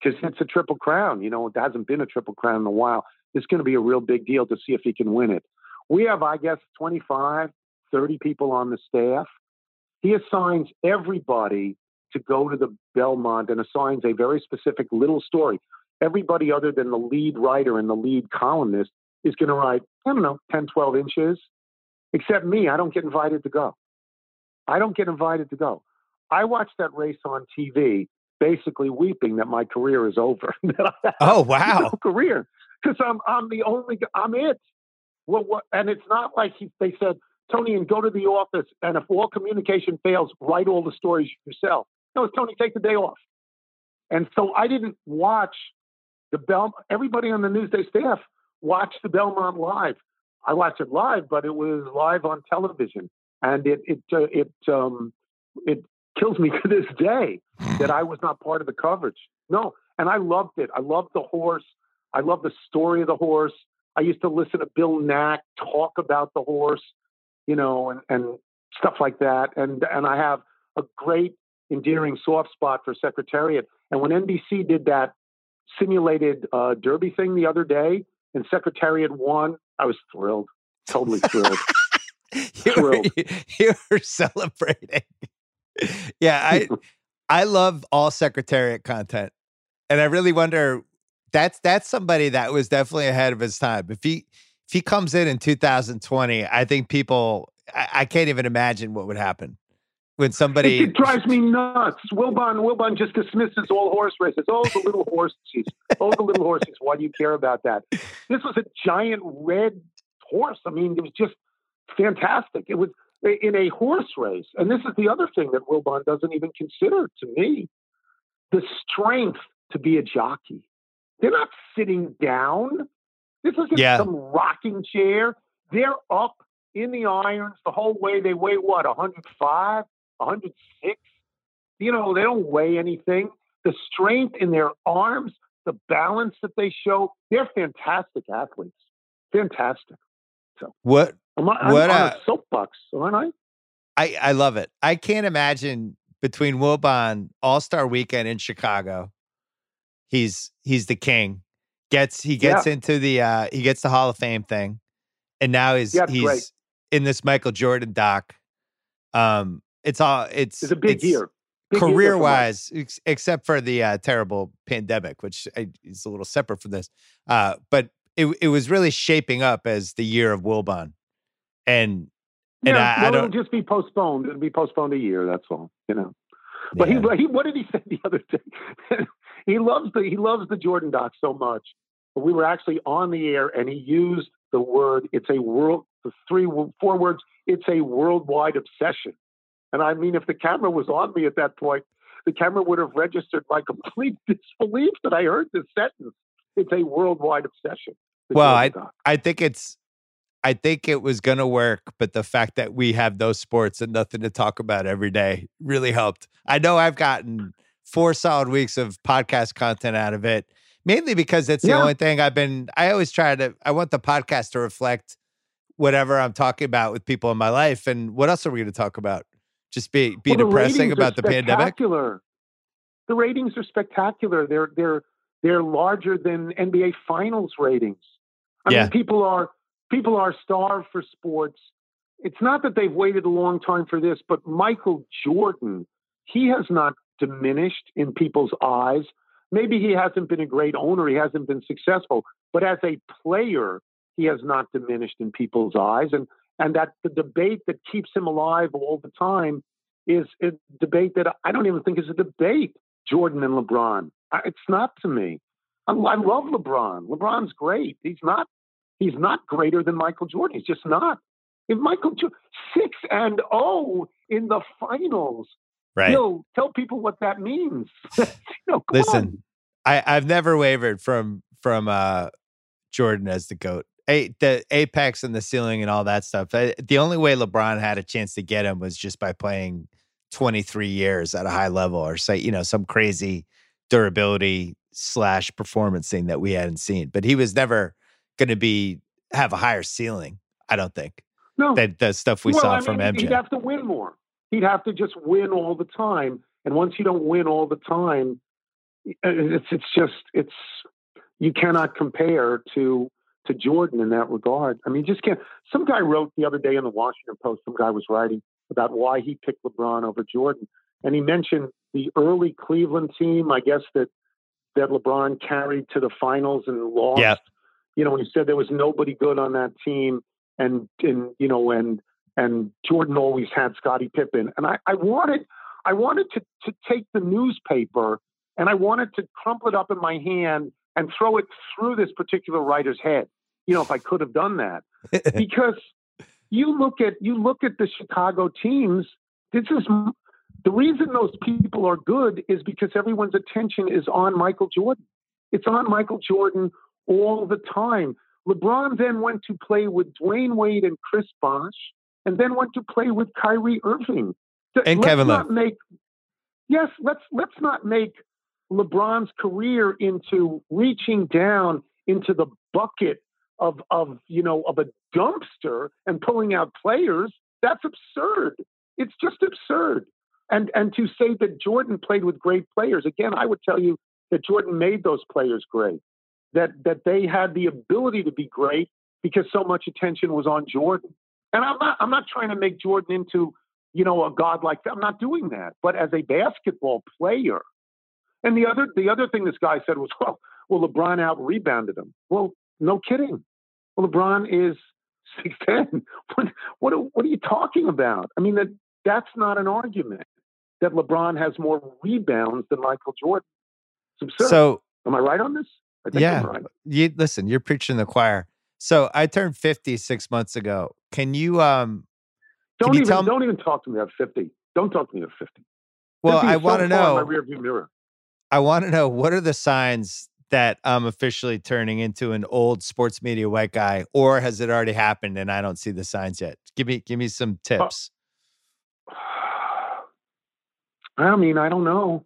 because it's a triple crown. You know, it hasn't been a triple crown in a while. It's going to be a real big deal to see if he can win it. We have, I guess, 25, 30 people on the staff. He assigns everybody to go to the Belmont and assigns a very specific little story. Everybody other than the lead writer and the lead columnist is going to write, I don't know, 10, 12 inches, except me. I don't get invited to go. I don't get invited to go. I watched that race on TV, basically weeping that my career is over. that I have Oh, wow. no career because I'm I'm the only I'm it. Well, what, and it's not like he, they said, Tony, and go to the office, and if all communication fails, write all the stories yourself. No, it's Tony, take the day off. And so I didn't watch the Bel. Everybody on the Newsday staff watched the Belmont live. I watched it live, but it was live on television, and it it uh, it um it kills me to this day that I was not part of the coverage. No, and I loved it. I loved the horse. I loved the story of the horse. I used to listen to Bill Nack talk about the horse, you know, and, and stuff like that. And and I have a great endearing soft spot for Secretariat. And when NBC did that simulated uh, Derby thing the other day, and Secretariat won, I was thrilled, totally thrilled. you, were, Thrilled. you were celebrating. yeah, I I love all secretariat content. And I really wonder that's that's somebody that was definitely ahead of his time. If he if he comes in in 2020, I think people I, I can't even imagine what would happen when somebody it drives me nuts. Wilbon Wilbon just dismisses all horse races. Oh, the little horses. Oh, the little horses. Why do you care about that? This was a giant red horse. I mean, it was just fantastic. It was in a horse race. And this is the other thing that Wilbon doesn't even consider to me the strength to be a jockey. They're not sitting down. This isn't Yeah. some rocking chair. They're up in the irons the whole way. They weigh what, 105, 106? You know, they don't weigh anything. the strength in their arms, the balance that they show. They're fantastic athletes. Fantastic. So what? I'm, I'm what? on Uh, a soapbox, aren't I? I I love it. I can't imagine between Wilbon All Star Weekend in Chicago. He's he's the king. Gets he gets into the uh he gets the Hall of Fame thing, and now he's Yeah, he's great. in this Michael Jordan doc. Um, it's all it's It's a big it's year. Big career wise, ex- except for the uh, terrible pandemic, which I, is a little separate from this. Uh, but it it was really shaping up as the year of Wilbon, and and yeah, I, I don't. it'll just be postponed. It'll be postponed a year. That's all. You know. But yeah. he, he, what did he say the other day? he loves the he loves the Jordan doc so much. But we were actually on the air, and he used the word. It's a world. The three four words. It's a worldwide obsession. And I mean, if the camera was on me at that point, the camera would have registered my complete disbelief that I heard this sentence. It's a worldwide obsession. Well, doc. I think it's I think it was gonna work, but the fact that we have those sports and nothing to talk about every day really helped. I know I've gotten four solid weeks of podcast content out of it, mainly because it's the Yeah. only thing I've been I always try to I want the podcast to reflect whatever I'm talking about with people in my life. And what else are we gonna talk about? Just be be Well, depressing about the pandemic? The ratings are spectacular. They're they're they're larger than NBA Finals ratings. I Yeah. mean, people are people are starved for sports. It's not that they've waited a long time for this, but Michael Jordan, he has not diminished in people's eyes. Maybe he hasn't been a great owner, he hasn't been successful, but as a player, he has not diminished in people's eyes. And and that the debate that keeps him alive all the time is a debate that I don't even think is a debate. Jordan and LeBron, it's not to me. I, I love LeBron. LeBron's great. He's not. He's not greater than Michael Jordan. He's just not. If Michael six and oh in the finals, Right. Bill, tell people what that means. you know, Listen, on. I, I've never wavered from from uh Jordan as the goat. A, the apex and the ceiling and all that stuff. I, the only way LeBron had a chance to get him was just by playing 23 years at a high level, or say you know some crazy durability slash performance thing that we hadn't seen. But he was never going to be have a higher ceiling. I don't think no, that the stuff we well, saw I from mean, MJ. He'd have to win more. He'd have to just win all the time. And once you don't win all the time, it's it's just it's you cannot compare to to Jordan in that regard. I mean, just can't. Some guy wrote the other day in the Washington Post. Some guy was writing about why he picked LeBron over Jordan, and he mentioned the early Cleveland team. I guess that that LeBron carried to the finals and lost. Yeah. You know, when he said there was nobody good on that team, and and you know, and and Jordan always had Scottie Pippen, and I, I wanted I wanted to to take the newspaper and I wanted to crumple it up in my hand and throw it through this particular writer's head. You know, if I could have done that, because you look at you look at the Chicago teams. This is the reason those people are good is because everyone's attention is on Michael Jordan. It's on Michael Jordan all the time. LeBron then went to play with Dwyane Wade and Chris Bosh, and then went to play with Kyrie Irving. And let's Kevin Love. make yes, let's let's not make LeBron's career into reaching down into the bucket of of you know of a dumpster and pulling out players. That's absurd. It's just absurd. And and to say that Jordan played with great players again, I would tell you that Jordan made those players great. That that they had the ability to be great because so much attention was on Jordan. And I'm not I'm not trying to make Jordan into you know a god like that. I'm not doing that. But as a basketball player, and the other the other thing this guy said was, well, well LeBron out rebounded him. Well, no kidding. Well, LeBron is six ten. What what are, what are you talking about? I mean that that's not an argument that LeBron has more rebounds than Michael Jordan. It's absurd. so Am I right on this? I think yeah, I'm right. you listen. You're preaching the choir. So I turned 50 six months ago. Can you um? Don't you even don't even talk to me at fifty. Don't talk to me at fifty. Well, 50 I want to know. my rearview mirror. I want to know what are the signs that I'm officially turning into an old sports media white guy, or has it already happened and I don't see the signs yet? Give me give me some tips. I mean, I don't know.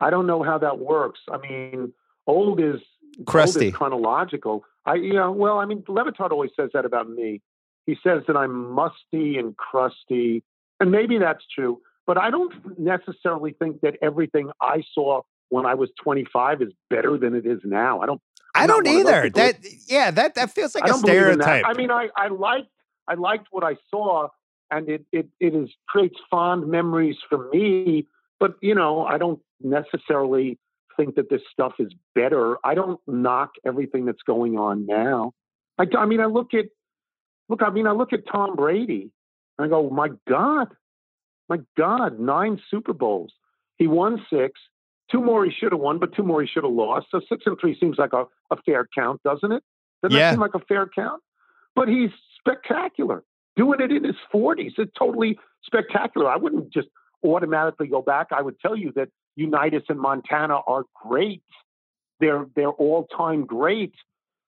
I don't know how that works. I mean, old is crusty, old is chronological. I, you know, well, I mean, Le Batard always says that about me. He says that I'm musty and crusty, and maybe that's true. But I don't necessarily think that everything I saw when I was 25 is better than it is now. I don't. I'm I do not either. That yeah, that that feels like a stereotype. I mean, I I liked I liked what I saw, and it it it is creates fond memories for me. But you know, I don't necessarily think that this stuff is better. I don't knock everything that's going on now. I, I mean, I look at look. I mean, I look at Tom Brady. And I go, my God, my God, nine Super Bowls. He won six. Two more he should have won, but two more he should have lost. So six and three seems like a, a fair count, doesn't it? Doesn't yeah. that seem like a fair count? But he's spectacular. Doing it in his 40s. It's totally spectacular. I wouldn't just automatically go back. I would tell you that Unitas and Montana are great. They're they're all time great,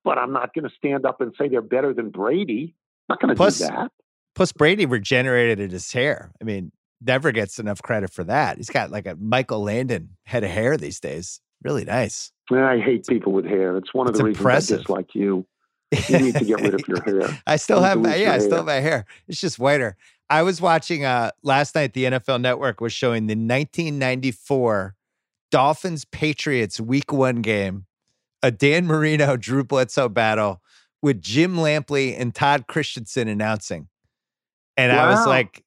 but I'm not going to stand up and say they're better than Brady. Not going to do that. Plus, Brady regenerated his hair. I mean, never gets enough credit for that. He's got like a Michael Landon head of hair these days. Really nice. I hate people with hair. It's one of it's the impressive. reasons I dislike you. You need to get rid of your hair. I still have my yeah, I still have my hair. It's just whiter. I was watching uh last night the NFL network was showing the 1994 Dolphins Patriots week 1 game, a Dan Marino Drew Bledsoe battle with Jim Lampley and Todd Christensen announcing. And wow. I was like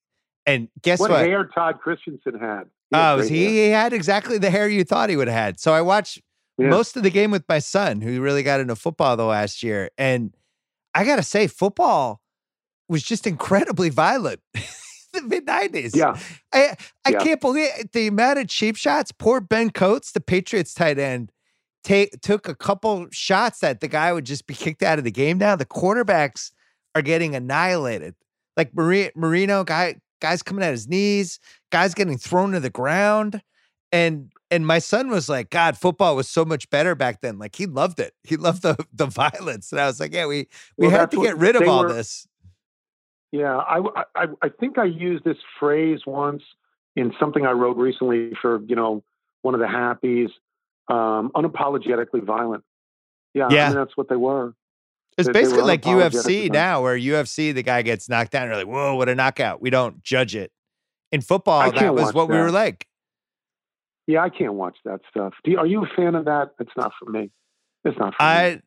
and guess what? What hair Todd Christensen had. He oh, he, he had exactly the hair you thought he would have had. So I watched yeah. most of the game with my son, who really got into football the last year. And I got to say, football was just incredibly violent. the mid 90s. Yeah. I I yeah. can't believe the amount of cheap shots. Poor Ben Coates, the Patriots tight end, take, took a couple shots that the guy would just be kicked out of the game now. The quarterbacks are getting annihilated. Like Marino, guy, guys coming at his knees, guys getting thrown to the ground. And and my son was like, God, football was so much better back then. Like he loved it. He loved the the violence. And I was like, Yeah, we we well, had to get rid of all were, this. Yeah, I, I I think I used this phrase once in something I wrote recently for you know one of the happies, um, unapologetically violent. Yeah, yeah. I mean, that's what they were. It's they, basically they like UFC now, where UFC the guy gets knocked down. You're like, whoa, what a knockout! We don't judge it. In football, that was what that. we were like. Yeah, I can't watch that stuff. You, are you a fan of that? It's not for me. It's not for I, me.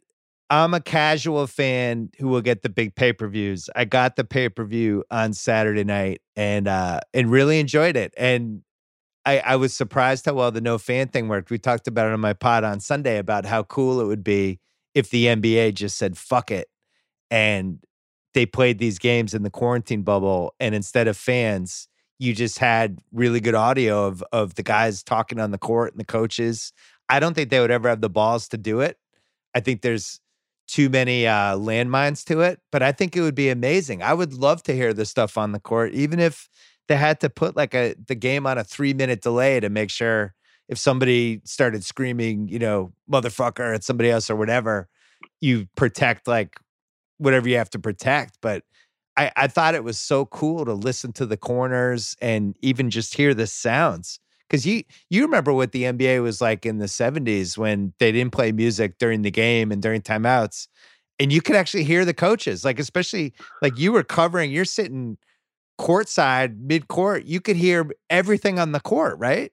I'm a casual fan who will get the big pay per views. I got the pay per view on Saturday night and uh and really enjoyed it. And I, I was surprised how well the no fan thing worked. We talked about it on my pod on Sunday about how cool it would be if the NBA just said fuck it and they played these games in the quarantine bubble and instead of fans you just had really good audio of of the guys talking on the court and the coaches. I don't think they would ever have the balls to do it. I think there's too many uh, landmines to it, but I think it would be amazing. I would love to hear the stuff on the court, even if they had to put like a the game on a three minute delay to make sure if somebody started screaming, you know, motherfucker at somebody else or whatever, you protect like whatever you have to protect. But I, I thought it was so cool to listen to the corners and even just hear the sounds because you you remember what the NBA was like in the 70s when they didn't play music during the game and during timeouts and you could actually hear the coaches like especially like you were covering you're sitting courtside mid court you could hear everything on the court right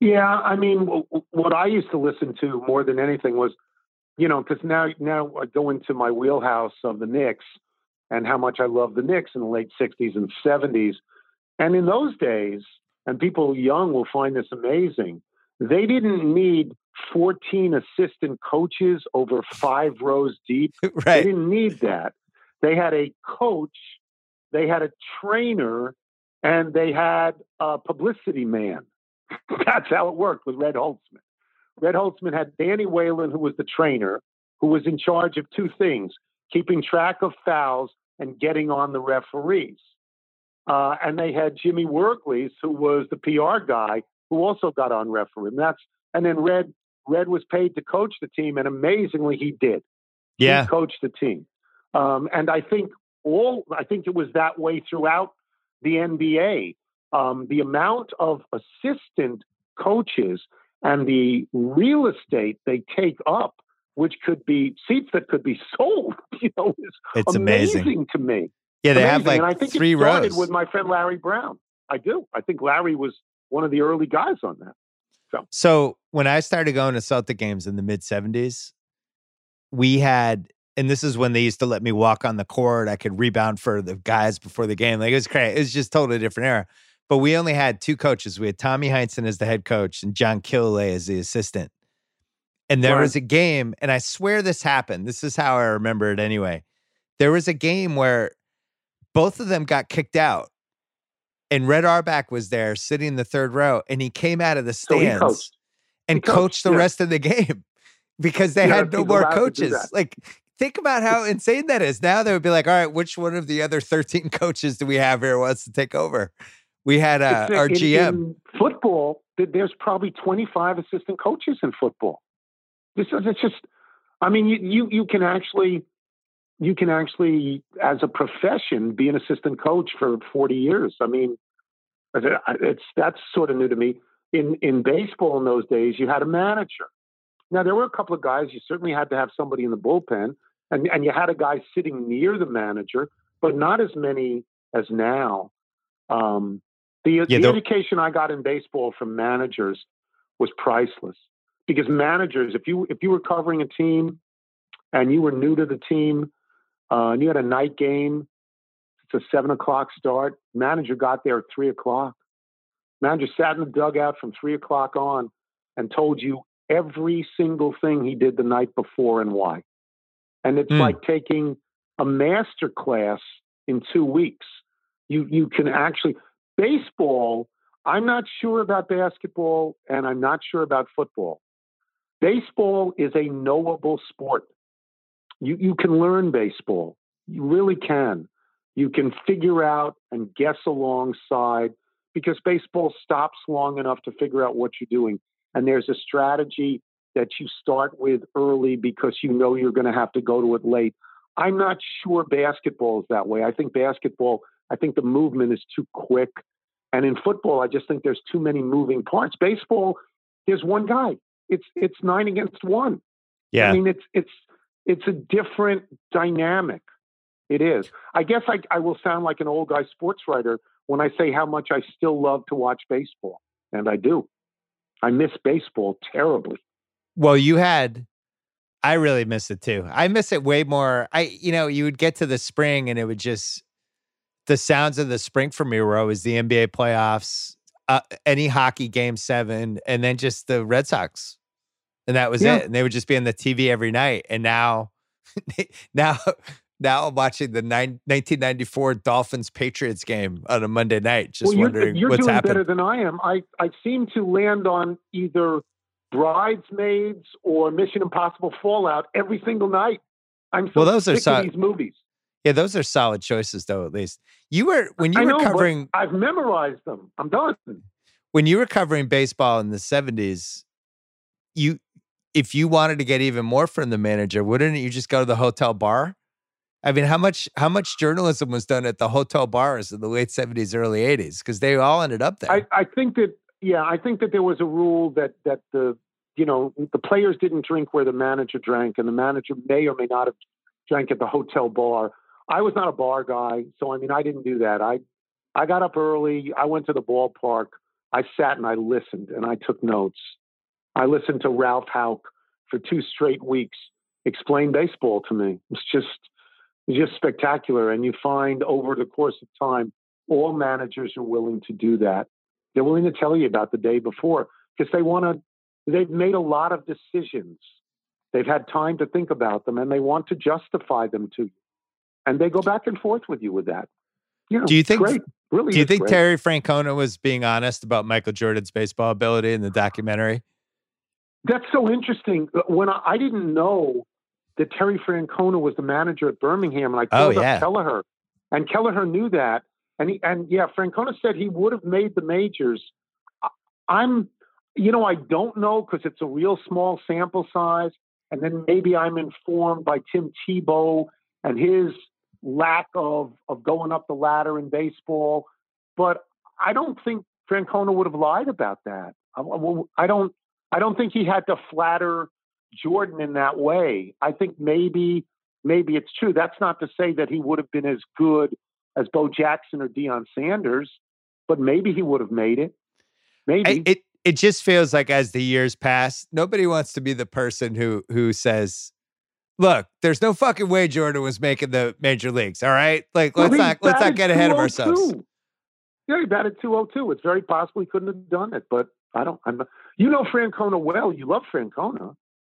yeah I mean what I used to listen to more than anything was you know because now now I go into my wheelhouse of the Knicks and how much I love the Knicks in the late 60s and 70s and in those days and people young will find this amazing. They didn't need 14 assistant coaches over five rows deep. right. They didn't need that. They had a coach, they had a trainer, and they had a publicity man. That's how it worked with Red Holzman. Red Holzman had Danny Whelan, who was the trainer, who was in charge of two things keeping track of fouls and getting on the referees. Uh, and they had Jimmy Wergeles, who was the PR guy, who also got on referee. And that's and then Red Red was paid to coach the team, and amazingly, he did. Yeah, he coached the team. Um, and I think all I think it was that way throughout the NBA. Um, the amount of assistant coaches and the real estate they take up, which could be seats that could be sold, you know, is It's amazing, amazing. to me. Yeah, they have Amazing. like and I think three it started rows. with my friend Larry Brown. I do. I think Larry was one of the early guys on that. So when I started going to Celtic games in the mid 70s, we had, and this is when they used to let me walk on the court. I could rebound for the guys before the game. Like it was crazy. It was just totally different era. But we only had two coaches. We had Tommy Heinsohn as the head coach and John Killilea as the assistant. And there Right. was a game, and I swear this happened. This is how I remember it anyway. There was a game where both of them got kicked out. And Red Auerbach was there sitting in the third row, and he came out of the So stands coached. and coached, coached the yeah. rest of the game because they Yeah, had no more allowed to do coaches. Like, think about how insane that is. Now they would be like, all right, which one of the other 13 coaches do we have here wants to take over? We had uh, uh, our in- GM. in football, there's probably 25 assistant coaches in football. This is it's just. I mean, you you you can actually you can actually, as a profession, be an assistant coach for 40 years. I mean, it's that's sort of new to me. In in baseball in those days, you had a manager. Now there were a couple of guys. You certainly had to have somebody in the bullpen, and and you had a guy sitting near the manager, but not as many as now. Um, the Yeah, the education I got in baseball from managers was priceless because managers, if you if you were covering a team and you were new to the team, uh, and you had a night game, it's a seven o'clock start. Manager got there at three o'clock. Manager sat in the dugout from three o'clock on and told you every single thing he did the night before and why. And it's Hmm. like taking a master class in two weeks. You you can actually baseball. I'm not sure about basketball, and I'm not sure about football. Baseball is a knowable sport. You you can learn baseball. You really can. You can figure out and guess alongside because baseball stops long enough to figure out what you're doing. And there's a strategy that you start with early because you know you're going to have to go to it late. I'm not sure basketball is that way. I think basketball, I think the movement is too quick. And in football, I just think there's too many moving parts. Baseball, there's one guy. It's it's nine against one. Yeah. I mean, it's it's it's a different dynamic. It is. I guess I, I will sound like an old guy sports writer when I say how much I still love to watch baseball, and I do. I miss baseball terribly. Well, you had. I really miss it too. I miss it way more. I, you know, you would get to the spring and it would just the sounds of the spring for me were always the NBA playoffs, uh, any hockey game seven, and then just the Red Sox, and that was Yeah. it. And they would just be on the TV every night. And now, now, now I'm watching the nine, 1994 Dolphins Patriots game on a Monday night, just well, you're, wondering you're what's doing happened. better than I am. I, I seem to land on either Bridesmaids or Mission Impossible Fallout every single night. I'm so Well, those are so- of these movies. yeah, those are solid choices, though. At least you were when you I were know, covering I've memorized them. I'm done. when you were covering baseball in the 70s, you if you wanted to get even more from the manager, wouldn't you just go to the hotel bar? I mean, how much how much journalism was done at the hotel bars in the late 70s, early 80s? Because they all ended up there. I, I think that yeah, I think that there was a rule that that the you know the players didn't drink where the manager drank, and the manager may or may not have drank at the hotel bar. I was not a bar guy, so I mean I didn't do that. I I got up early. I went to the ballpark. I sat and I listened and I took notes. I listened to Ralph Houk for two straight weeks explain baseball to me. It's just it's just spectacular. And you find over the course of time, all managers are willing to do that. They're willing to tell you about the day before because they want to. They've made a lot of decisions. They've had time to think about them, and they want to justify them to you. And they go back and forth with you with that. You know, Do you think- Great. Really, Do you think great. Terry Francona was being honest about Michael Jordan's baseball ability in the documentary? That's so interesting. Uh, When I, I didn't know that Terry Francona was the manager at Birmingham, and I Oh, called yeah. up Kelleher, and Kelleher knew that, and he and yeah, Francona said he would have made the majors. I- I'm, you know, I don't know because it's a real small sample size, and then maybe I'm informed by Tim Tebow and his lack of of going up the ladder in baseball, but I don't think Francona would have lied about that. I don't. I don't think he had to flatter Jordan in that way. I think maybe maybe it's true. That's not to say that he would have been as good as Bo Jackson or Deion Sanders, but maybe he would have made it. Maybe it it just feels like as the years pass, nobody wants to be the person who who says, "Look, there's no fucking way Jordan was making the major leagues." All right, like let's not let's not get ahead of oh ourselves. Yeah, he batted 202. It's very possible he couldn't have done it, but I don't. I'm. You know Francona well. You love Francona.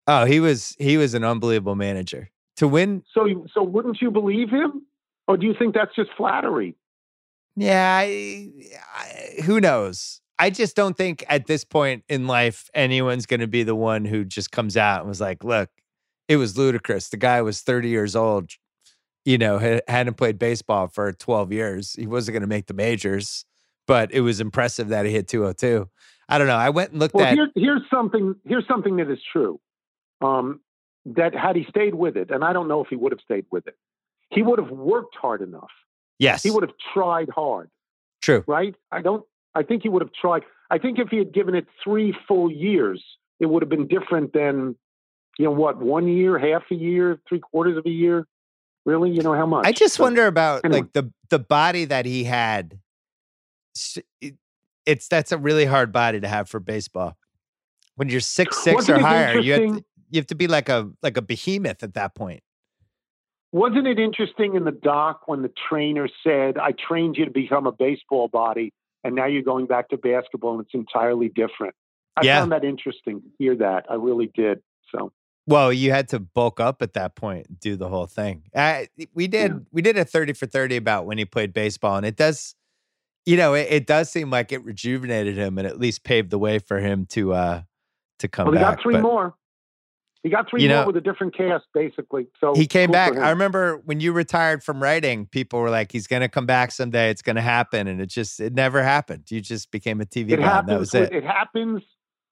Oh, he was he was an unbelievable manager to win. So so wouldn't you believe him, or do you think that's just flattery? Yeah, I, I, who knows? I just don't think at this point in life anyone's going to be the one who just comes out and was like, "Look, it was ludicrous. The guy was 30 years old, you know, hadn't played baseball for 12 years. He wasn't going to make the majors, but it was impressive that he hit 202." I don't know. I went and looked well, at. Here, here's something. Here's something that is true. Um, that had he stayed with it, and I don't know if he would have stayed with it, he would have worked hard enough. Yes, he would have tried hard. True. Right. I don't. I think he would have tried. I think if he had given it three full years, it would have been different than, you know, what one year, half a year, three quarters of a year. Really, you know how much? I just wonder about anyway. like the the body that he had. It's that's a really hard body to have for baseball. When you're six six or higher, you have, to, you have to be like a like a behemoth at that point. Wasn't it interesting in the doc when the trainer said, "I trained you to become a baseball body, and now you're going back to basketball, and it's entirely different." I yeah. found that interesting to hear that. I really did. So. Well, you had to bulk up at that point, do the whole thing. I, we did yeah. we did a thirty for thirty about when he played baseball, and it does, you know, it, it, does seem like it rejuvenated him and at least paved the way for him to uh to come well, back. Got three but, more. He got three you more with a different cast, basically. So he came cool back. I remember when you retired from writing, people were like, "He's going to come back someday. It's going to happen," and it just it never happened. You just became a TV it guy. Happens, that was it. It happens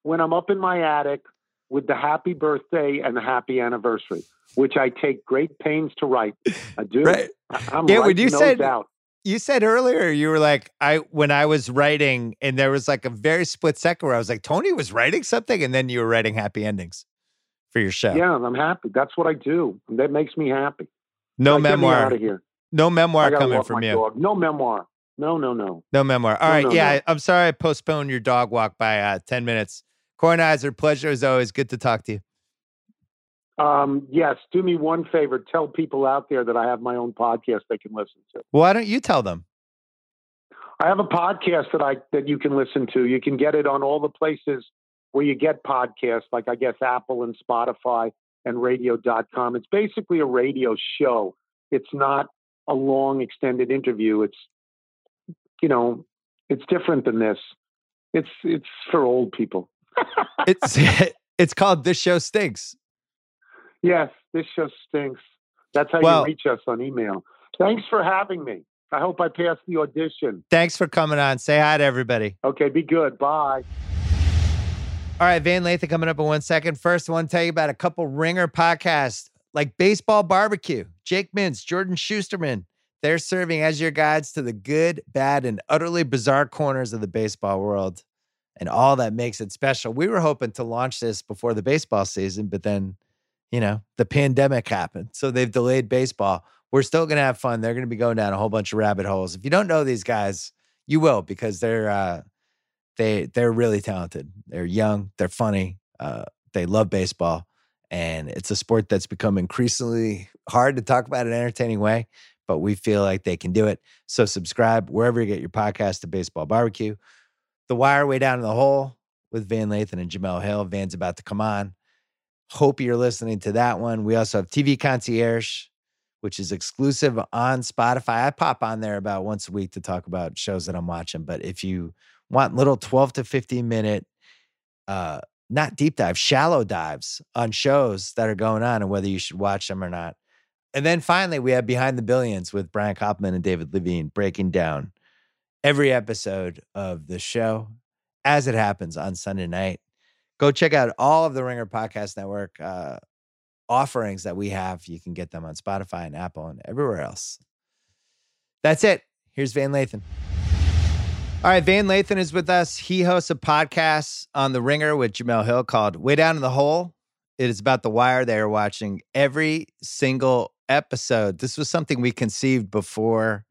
when I'm up in my attic with the happy birthday and the happy anniversary, which I take great pains to write. I do. right. I'm yeah. When you said out. you said earlier, you were like, I when I was writing, and there was like a very split second where I was like, Tony was writing something, and then you were writing happy endings for your show. Yeah, I'm happy. That's what I do. That makes me happy. No memoir. out of here. No memoir coming from you. Dog. No memoir. No, no, no. No memoir. All no, right. No, yeah, no. I, am sorry I postponed your dog walk by uh, 10 minutes. Kornheiser, pleasure as always. Good to talk to you. Um, yes, do me one favor. Tell people out there that I have my own podcast they can listen to. Why don't you tell them? I have a podcast that I that you can listen to. You can get it on all the places where you get podcasts, like I guess Apple and Spotify and radio.com. It's basically a radio show. It's not a long extended interview. It's you know, it's different than this. It's it's for old people. it's it's called This Show Stinks. Yes, this show stinks. That's how well, you reach us on email. Thanks for having me. I hope I passed the audition. Thanks for coming on. Say hi to everybody. Okay, be good. Bye. All right, Van Lathan coming up in one second. First, I want to tell you about a couple ringer podcasts like Baseball Barbecue, Jake Mintz, Jordan Shusterman. They're serving as your guides to the good, bad, and utterly bizarre corners of the baseball world and all that makes it special. We were hoping to launch this before the baseball season, but then, you know, the pandemic happened. So they've delayed baseball. We're still going to have fun. They're going to be going down a whole bunch of rabbit holes. If you don't know these guys, you will because they're uh, they they're really talented. They're young. They're funny. Uh, they love baseball, and it's a sport that's become increasingly hard to talk about in an entertaining way. But we feel like they can do it. So subscribe wherever you get your podcast to Baseball Barbecue. The Wire Way Down in the Hole with Van Lathan and Jemele Hill. Van's about to come on. Hope you're listening to that one. We also have TV Concierge, which is exclusive on Spotify. I pop on there about once a week to talk about shows that I'm watching. But if you want little 12 to 15 minute, uh, not deep dive, shallow dives on shows that are going on and whether you should watch them or not. And then finally, we have Behind the Billions with Brian Koppelman and David Levien breaking down every episode of the show as it happens on Sunday night. Go check out all of the Ringer Podcast Network uh, offerings that we have. You can get them on Spotify and Apple and everywhere else. That's it. Here's Van Lathan. All right, Van Lathan is with us. He hosts a podcast on The Ringer with Jemele Hill called Way Down in the Hole. It is about The Wire. They are watching every single episode. This was something we conceived before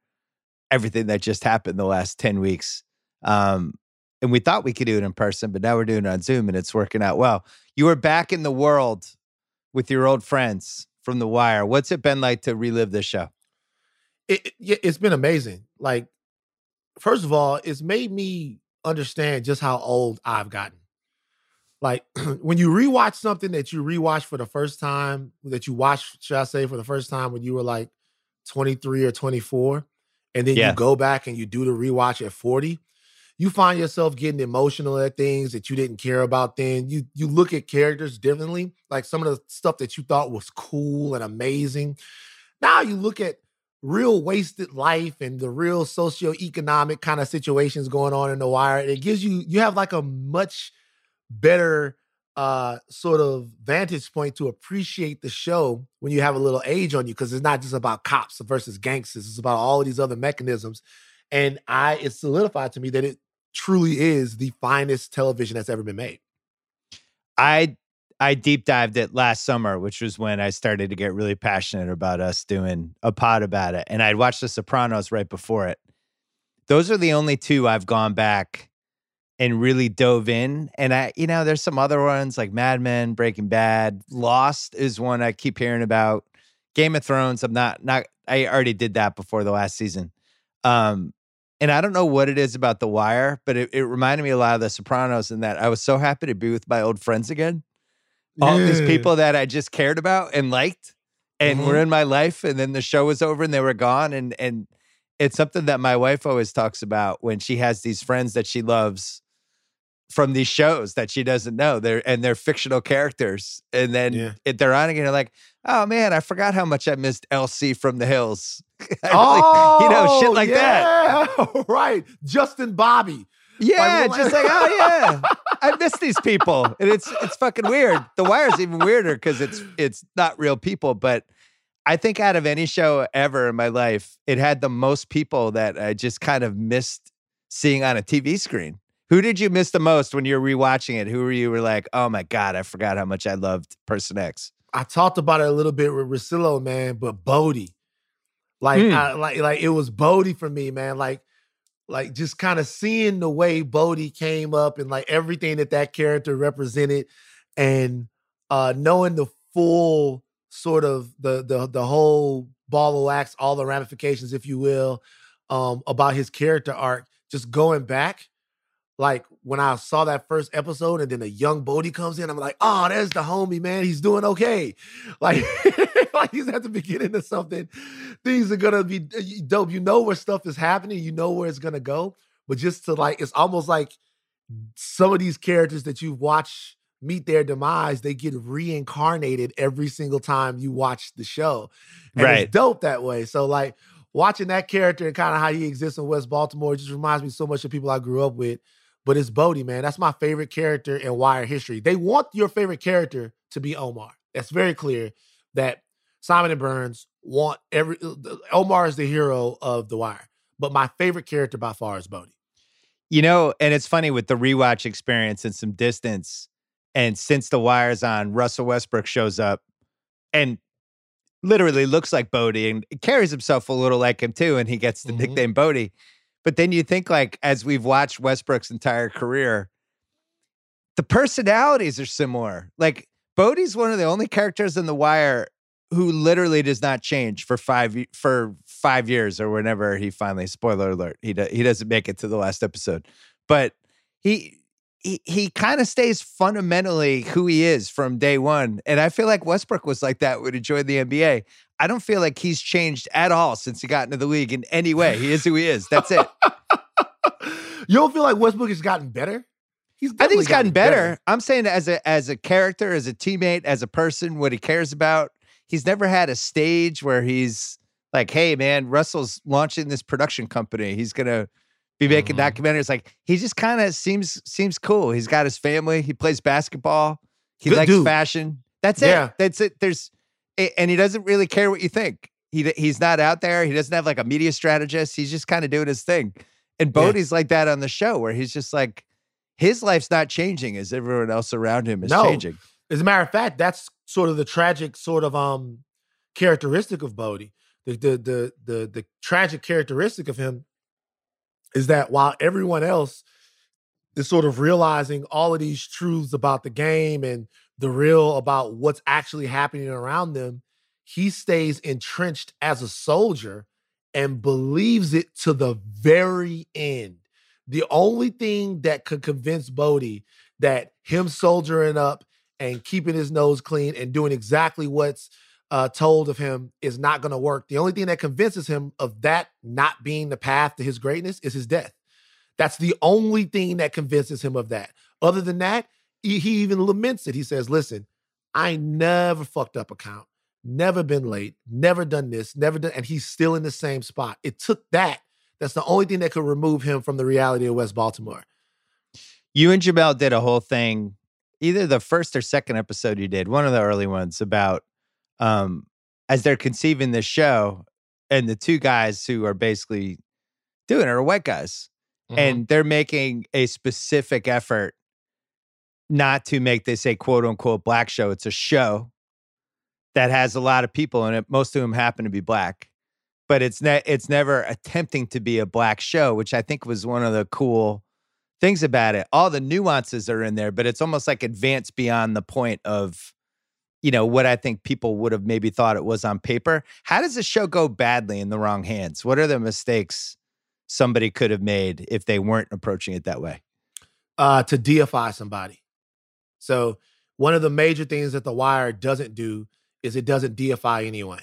everything that just happened the last 10 weeks. Um, and we thought we could do it in person, but now we're doing it on Zoom and it's working out well. You are back in the world with your old friends from The Wire. What's it been like to relive this show? It, it, it's been amazing. Like first of all, it's made me understand just how old I've gotten. Like when you rewatch something that you rewatch for the first time, that you watched, should I say, for the first time when you were like 23 or 24, and then yeah. you go back and you do the rewatch at 40, you find yourself getting emotional at things that you didn't care about then. You you look at characters differently. Like some of the stuff that you thought was cool and amazing. Now you look at real wasted life and the real socioeconomic kind of situations going on in the wire it gives you you have like a much better uh sort of vantage point to appreciate the show when you have a little age on you because it's not just about cops versus gangsters it's about all these other mechanisms and i it solidified to me that it truly is the finest television that's ever been made. I I deep dived it last summer, which was when I started to get really passionate about us doing a pod about it. And I'd watched The Sopranos right before it. Those are the only two I've gone back and really dove in. And I, you know, there's some other ones like Mad Men, Breaking Bad, Lost is one I keep hearing about. Game of Thrones, I'm not not I already did that before the last season. Um, and I don't know what it is about The Wire, but it, it reminded me a lot of The Sopranos in that I was so happy to be with my old friends again all yeah. these people that I just cared about and liked and mm-hmm. were in my life and then the show was over and they were gone and and it's something that my wife always talks about when she has these friends that she loves from these shows that she doesn't know they're and they're fictional characters and then yeah. it, they're on again they're like oh man i forgot how much i missed lc from the hills oh, you know shit like yeah. that right justin bobby yeah, just like oh yeah, I miss these people, and it's it's fucking weird. The Wire's even weirder because it's it's not real people, but I think out of any show ever in my life, it had the most people that I just kind of missed seeing on a TV screen. Who did you miss the most when you're rewatching it? Who were you were like, oh my god, I forgot how much I loved Person X. I talked about it a little bit with Russillo, man, but Bodie, like, mm. I, like, like it was Bodie for me, man. Like like just kind of seeing the way Bodie came up and like everything that that character represented, and uh knowing the full sort of the the the whole ball of wax, all the ramifications, if you will, um, about his character arc. Just going back, like when I saw that first episode, and then a young Bodie comes in, I'm like, oh, there's the homie, man. He's doing okay. Like, like he's at the beginning of something. Things are gonna be uh, dope. You know where stuff is happening. You know where it's gonna go. But just to like, it's almost like some of these characters that you watch meet their demise, they get reincarnated every single time you watch the show. And right. it's dope that way. So like watching that character and kind of how he exists in West Baltimore just reminds me so much of people I grew up with. But it's Bodie, man. That's my favorite character in Wire history. They want your favorite character to be Omar. That's very clear that Simon and Burns want every uh, Omar is the hero of The Wire, but my favorite character by far is Bodie. You know, and it's funny with the rewatch experience and some distance. And since The Wire's on, Russell Westbrook shows up and literally looks like Bodie and carries himself a little like him too. And he gets the mm-hmm. nickname Bodie. But then you think, like, as we've watched Westbrook's entire career, the personalities are similar. Like, Bodie's one of the only characters in The Wire who literally does not change for five for five years or whenever he finally spoiler alert he do, he doesn't make it to the last episode. But he he, he kind of stays fundamentally who he is from day one and i feel like westbrook was like that when he joined the nba i don't feel like he's changed at all since he got into the league in any way. He is who he is. That's it. You don't feel like westbrook has gotten better? He's I think he's gotten, gotten better. better. I'm saying as a as a character, as a teammate, as a person, what he cares about he's never had a stage where he's like, hey man, Russell's launching this production company. He's gonna be making mm-hmm. documentaries. Like he just kind of seems seems cool. He's got his family. He plays basketball. He Good likes dude. fashion. That's yeah. it. That's it. There's and he doesn't really care what you think. He he's not out there. He doesn't have like a media strategist. He's just kind of doing his thing. And Bodie's yeah. like that on the show, where he's just like, his life's not changing as everyone else around him is no. changing. As a matter of fact, that's sort of the tragic sort of um characteristic of Bodie. The the the the the tragic characteristic of him is that while everyone else is sort of realizing all of these truths about the game and the real about what's actually happening around them, he stays entrenched as a soldier and believes it to the very end. The only thing that could convince Bodie that him soldiering up and keeping his nose clean and doing exactly what's uh, told of him is not going to work. The only thing that convinces him of that not being the path to his greatness is his death. That's the only thing that convinces him of that. Other than that, he, he even laments it. He says, Listen, I never fucked up a count, never been late, never done this, never done, and he's still in the same spot. It took that that's the only thing that could remove him from the reality of West Baltimore. You and Jemele did a whole thing, either the first or second episode you did, one of the early ones about um as they're conceiving this show, and the two guys who are basically doing it are white guys. Mm-hmm. And they're making a specific effort not to make this a quote unquote black show. It's a show that has a lot of people in it. Most of them happen to be black but it's ne- it's never attempting to be a black show, which I think was one of the cool things about it. All the nuances are in there, but it's almost like advanced beyond the point of you know what I think people would have maybe thought it was on paper. How does the show go badly in the wrong hands? What are the mistakes somebody could have made if they weren't approaching it that way? Uh, to deify somebody. So one of the major things that The Wire doesn't do is it doesn't deify anyone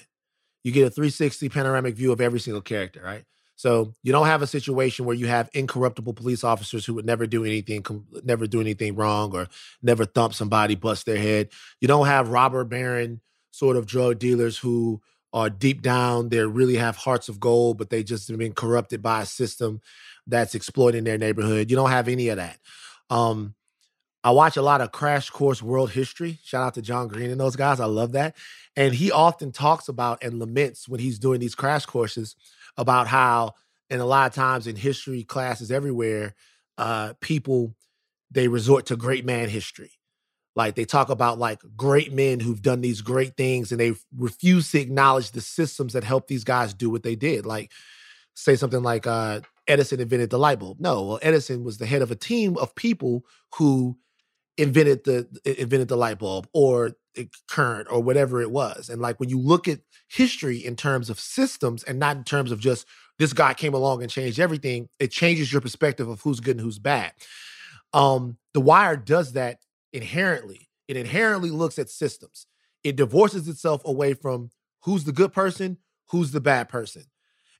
you get a 360 panoramic view of every single character, right? So you don't have a situation where you have incorruptible police officers who would never do anything, never do anything wrong, or never thump somebody, bust their head. You don't have robber baron sort of drug dealers who are deep down, they really have hearts of gold, but they just have been corrupted by a system that's exploiting their neighborhood. You don't have any of that. Um, I watch a lot of Crash Course World History. Shout out to John Green and those guys. I love that. And he often talks about and laments when he's doing these crash courses about how, and a lot of times in history classes everywhere, uh, people they resort to great man history. Like they talk about like great men who've done these great things and they refuse to acknowledge the systems that help these guys do what they did. Like say something like uh, Edison invented the light bulb. No, well, Edison was the head of a team of people who invented the invented the light bulb or current or whatever it was. And like when you look at history in terms of systems and not in terms of just this guy came along and changed everything, it changes your perspective of who's good and who's bad. Um, the Wire does that inherently. It inherently looks at systems. It divorces itself away from who's the good person, who's the bad person.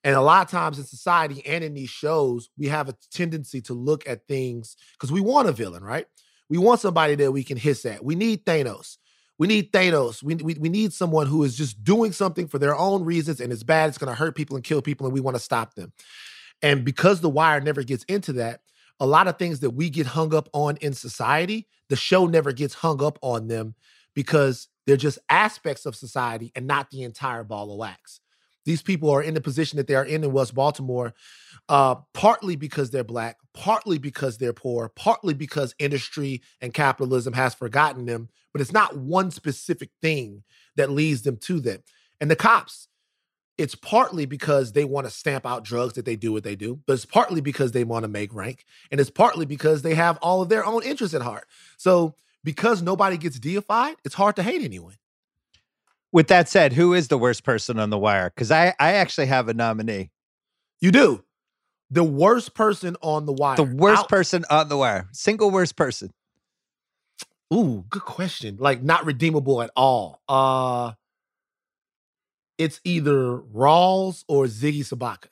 And a lot of times in society and in these shows, we have a tendency to look at things because we want a villain, right? We want somebody that we can hiss at. We need Thanos. We need Thanos. We, we, we need someone who is just doing something for their own reasons and it's bad. It's going to hurt people and kill people, and we want to stop them. And because The Wire never gets into that, a lot of things that we get hung up on in society, the show never gets hung up on them because they're just aspects of society and not the entire ball of wax. These people are in the position that they are in in West Baltimore uh, partly because they're black, partly because they're poor, partly because industry and capitalism has forgotten them. But it's not one specific thing that leads them to them. And the cops, it's partly because they want to stamp out drugs that they do what they do, but it's partly because they want to make rank, and it's partly because they have all of their own interests at heart. So because nobody gets deified, it's hard to hate anyone. With that said, who is the worst person on the wire? Because I, I actually have a nominee. You do. The worst person on the wire. The worst Out- person on the wire. Single worst person. Ooh, good question. Like not redeemable at all. Uh it's either Rawls or Ziggy Sobotka.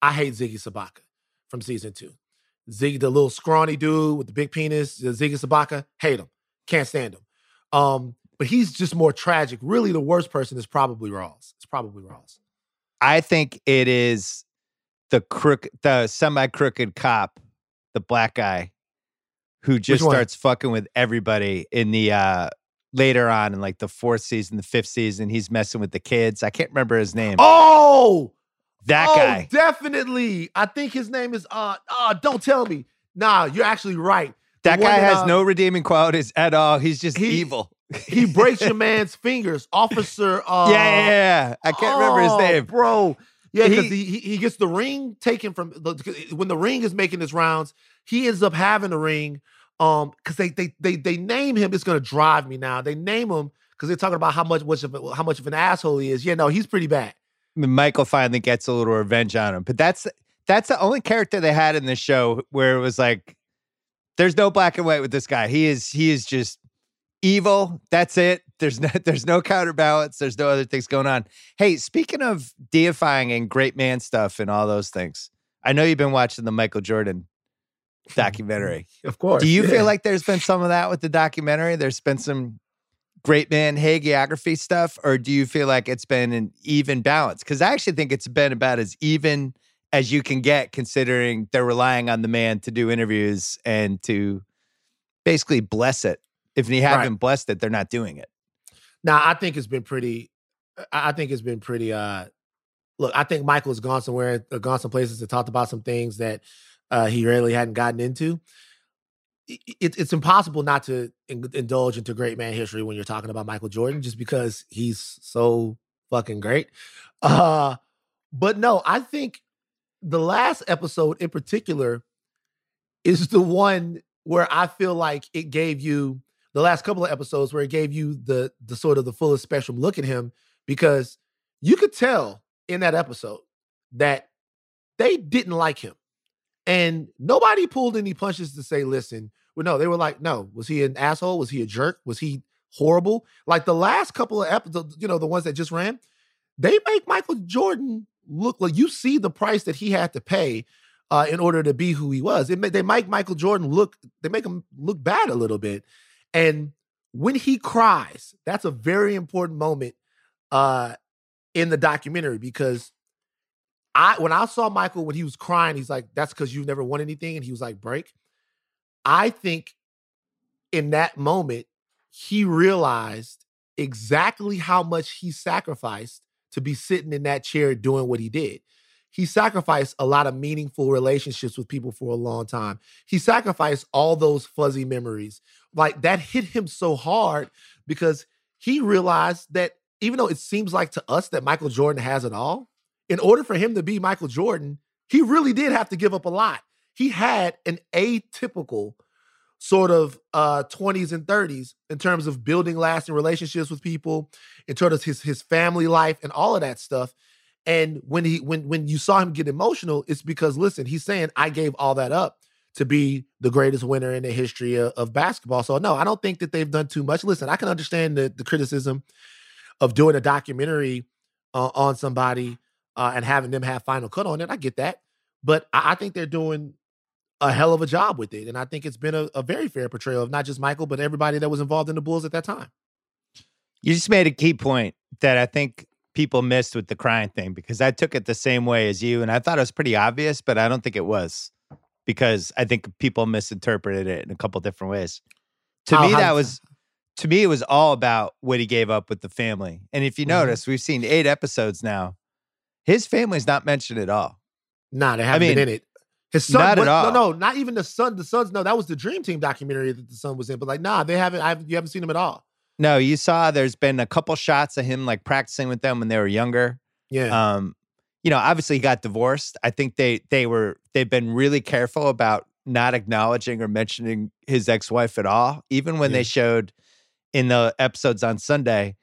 I hate Ziggy Sobotka from season two. Ziggy, the little scrawny dude with the big penis, Ziggy Sobotka, hate him. Can't stand him. Um, but he's just more tragic. Really, the worst person is probably Rawls. It's probably Rawls. I think it is the crook, the semi crooked cop, the black guy, who just starts fucking with everybody in the uh later on in like the fourth season, the fifth season. He's messing with the kids. I can't remember his name. Oh, That oh, guy. definitely. I think his name is uh uh don't tell me. Nah, you're actually right. That one guy has uh, no redeeming qualities at all. He's just he- evil. He breaks your man's fingers. Officer uh yeah, yeah, yeah. I can't remember his oh, name. Bro. Yeah, because He- he, he gets the ring taken from the when the ring is making his rounds, he ends up having the ring. Um, because they they they they name him. It's gonna drive me now. They name him because they're talking about how much much of how much of an asshole he is. Yeah, no, he's pretty bad. Michael finally gets a little revenge on him. But that's that's the only character they had in this show where it was like, there's no black and white with this guy. He is he is just evil. That's it. There's no there's no counterbalance. There's no other things going on. Hey, speaking of deifying and great man stuff and all those things, I know you've been watching the Michael Jordan documentary. Of course. Do you yeah. feel like there's been some of that with the documentary? There's been some great man hagiography stuff, or do you feel like it's been an even balance? Because I actually think it's been about as even as you can get, considering they're relying on the man to do interviews and to basically bless it. If you haven't blessed it, they're not doing it. Now I think it's been pretty. I I think it's been pretty. uh Look, I think Michael's gone somewhere, uh, gone some places and talked about some things that uh he really hadn't gotten into. It, it's impossible not to in- indulge into great man history when you're talking about Michael Jordan, just because he's so fucking great. Uh But no, I think the last episode in particular is the one where I feel like it gave you the last couple of episodes where it gave you the the sort of the fullest spectrum look at him because you could tell in that episode that they didn't like him. And nobody pulled any punches to say, listen, well, no, they were like, no, was he an asshole? Was he a jerk? Was he horrible? Like the last couple of episodes, you know, the ones that just ran, they make Michael Jordan look like you see the price that he had to pay uh, in order to be who he was. It, they make Michael Jordan look, they make him look bad a little bit. And when he cries, that's a very important moment uh, in the documentary because I when I saw Michael when he was crying, he's like, "That's because you've never won anything," and he was like, "Break." I think in that moment he realized exactly how much he sacrificed to be sitting in that chair doing what he did. He sacrificed a lot of meaningful relationships with people for a long time. He sacrificed all those fuzzy memories. Like that hit him so hard because he realized that even though it seems like to us that Michael Jordan has it all, in order for him to be Michael Jordan, he really did have to give up a lot. He had an atypical sort of uh 20s and 30s in terms of building lasting relationships with people, in terms of his his family life and all of that stuff. And when he when when you saw him get emotional, it's because listen, he's saying I gave all that up to be the greatest winner in the history of, of basketball. So no, I don't think that they've done too much. Listen, I can understand the, the criticism of doing a documentary uh, on somebody uh, and having them have final cut on it. I get that, but I, I think they're doing a hell of a job with it, and I think it's been a, a very fair portrayal of not just Michael, but everybody that was involved in the Bulls at that time. You just made a key point that I think people missed with the crying thing because I took it the same way as you, and I thought it was pretty obvious, but I don't think it was because I think people misinterpreted it in a couple different ways. To How- me, how- that was to me it was all about what he gave up with the family. And if you Mhm. notice, we've seen eight episodes now. His family's not mentioned at all. Nah, they haven't been mean, in it. His son, not at all. no, no, not even the son. The sons, no, that was the Dream Team documentary that the son was in. But like, nah, they haven't. I haven't you haven't seen him at all. No, you saw there's been a couple shots of him like practicing with them when they were younger. Yeah, Um, you know, obviously he got divorced. I think they they were they've been really careful about not acknowledging or mentioning his ex-wife at all. Even when Yeah. they showed in the episodes on Sunday,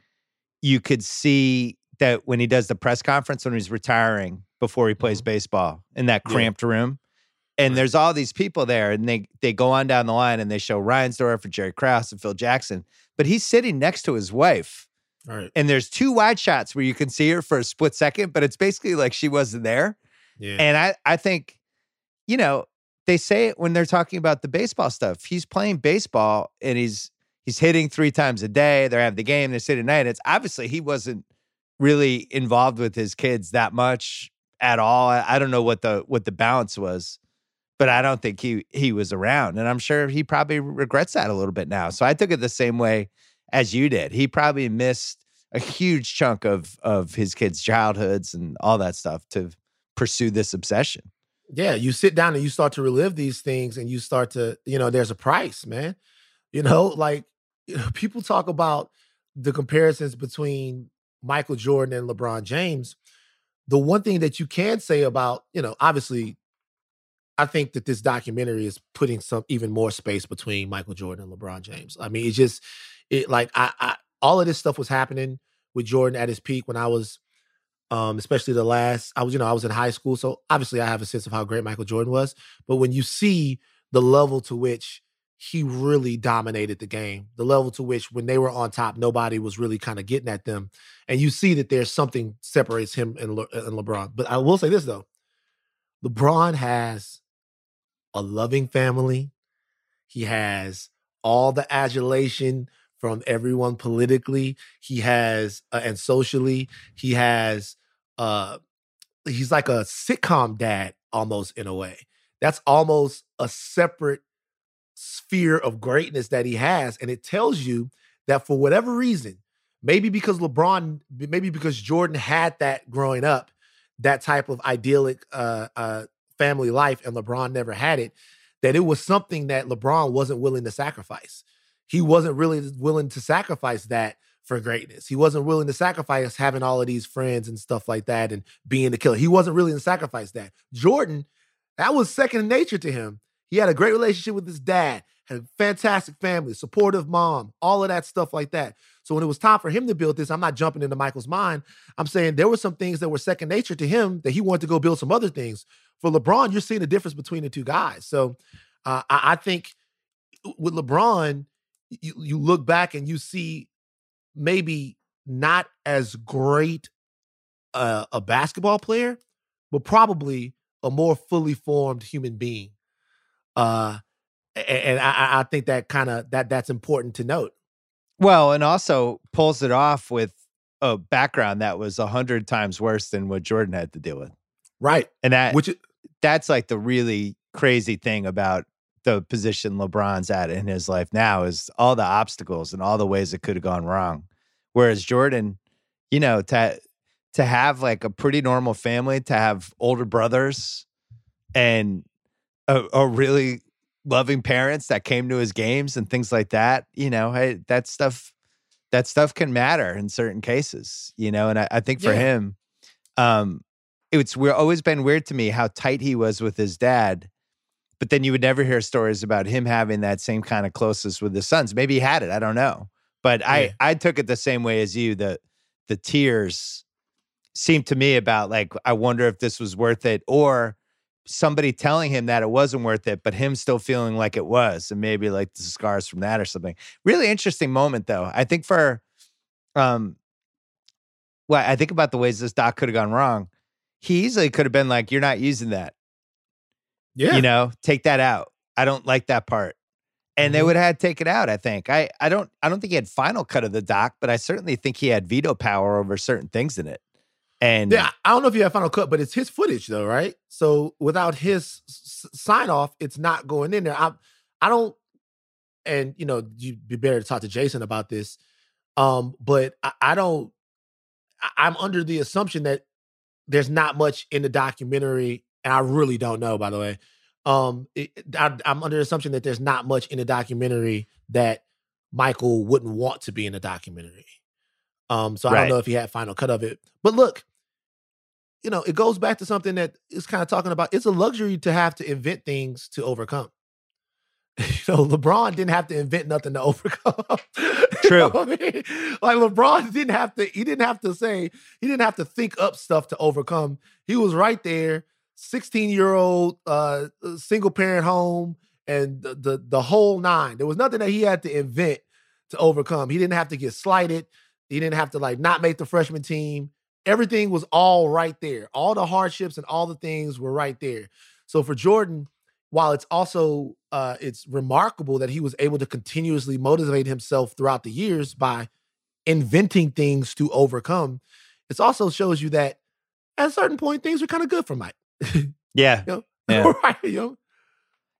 you could see that when he does the press conference when he's retiring before he plays Mhm. baseball in that Yeah. cramped room. And Right. there's all these people there, and they they go on down the line and they show Reinsdorf for Jerry Krause and Phil Jackson, but he's sitting next to his wife right. and there's two wide shots where you can see her for a split second, but it's basically like she wasn't there. Yeah, And I, I think, you know, they say it when they're talking about the baseball stuff. He's playing baseball and he's he's hitting three times a day. They're having the game, they're sitting at night. It's obviously he wasn't really involved with his kids that much at all. I, I don't know what the what the balance was, but I don't think he he was around. And I'm sure he probably regrets that a little bit now. So I took it the same way as you did. He probably missed a huge chunk of of his kids' childhoods and all that stuff to pursue this obsession. Yeah, you sit down and you start to relive these things and you start to, you know, there's a price, man. You know, like you know, people talk about the comparisons between Michael Jordan and LeBron James. The one thing that you can say about, you know, obviously I think that this documentary is putting some even more space between Michael Jordan and LeBron James. I mean, it's just it like I, I all of this stuff was happening with Jordan at his peak when I was um, especially the last I was, you know, I was in high school. So obviously I have a sense of how great Michael Jordan was. But when you see the level to which he really dominated the game, the level to which when they were on top, nobody was really kind of getting at them. And you see that there's something separates him and, Le- and LeBron. But I will say this though LeBron has a loving family, he has all the adulation from everyone politically. He has uh, and socially. He has uh he's like a sitcom dad almost in a way. That's almost a separate sphere of greatness that he has and it tells you that for whatever reason, maybe because LeBron maybe because Jordan had that growing up, that type of idyllic uh uh family life and LeBron never had it, that it was something that LeBron wasn't willing to sacrifice he wasn't really willing to sacrifice that for greatness. He wasn't willing to sacrifice having all of these friends and stuff like that and being the killer. He wasn't willing to sacrifice that. Jordan, that was second nature to him. He had a great relationship with his dad, had a fantastic family, supportive mom, all of that stuff like that. So when it was time for him to build this, I'm not jumping into Michael's mind. I'm saying there were some things that were second nature to him that he wanted to go build some other things. For LeBron, you're seeing the difference between the two guys. So uh, I, I think with LeBron, you, you look back and you see maybe not as great a, a basketball player, but probably a more fully formed human being. Uh, and I, I think that kind of that that's important to note. Well, and also pulls it off with a background that was a hundred times worse than what Jordan had to deal with. Right, and that which that's like the really crazy thing about the position LeBron's at in his life now is all the obstacles and all the ways it could have gone wrong. Whereas Jordan, you know, to to have like a pretty normal family, to have older brothers and a, a really loving parents that came to his games and things like that, you know, hey, that stuff that stuff can matter in certain cases, you know, and I, I think for yeah. him, um, it's we're always been weird to me how tight he was with his dad but then you would never hear stories about him having that same kind of closeness with his sons. Maybe he had it. I don't know. But yeah. I I took it the same way as you. The the tears seemed to me about like I wonder if this was worth it or somebody telling him that it wasn't worth it, but him still feeling like it was, and maybe like the scars from that or something. Really interesting moment though. I think for um well, I think about the ways this doc could have gone wrong. He easily could have been like, You're not using that. Yeah. You know, take that out. I don't like that part. And mm-hmm. they would have had to take it out, I think. I, I don't I don't think he had final cut of the doc, but I certainly think he had veto power over certain things in it. And yeah, I don't know if he had final cut, but it's his footage though, right? So without his s- sign off, it's not going in there. I I don't and you know, you'd be better to talk to Jason about this. Um, but I, I don't I'm under the assumption that there's not much in the documentary and I really don't know, by the way. Um, it, I, I'm under the assumption that there's not much in the documentary that Michael wouldn't want to be in the documentary. Um, so I don't know if he had final cut of it. But look, you know, it goes back to something that is kind of talking about it's a luxury to have to invent things to overcome. You know, LeBron didn't have to invent nothing to overcome. True. I mean? Like LeBron didn't have to, he didn't have to say, he didn't have to think up stuff to overcome. He was right there 16 year old uh, uh, single parent home and the, the, the whole nine. There was nothing that he had to invent to overcome. He didn't have to get slighted. He didn't have to like not make the freshman team. Everything was all right there. All the hardships and all the things were right there. So for Jordan, while it's also uh, it's remarkable that he was able to continuously motivate himself throughout the years by inventing things to overcome, it also shows you that at a certain point things were kind of good for Mike. yeah. you know? yeah. right, you know?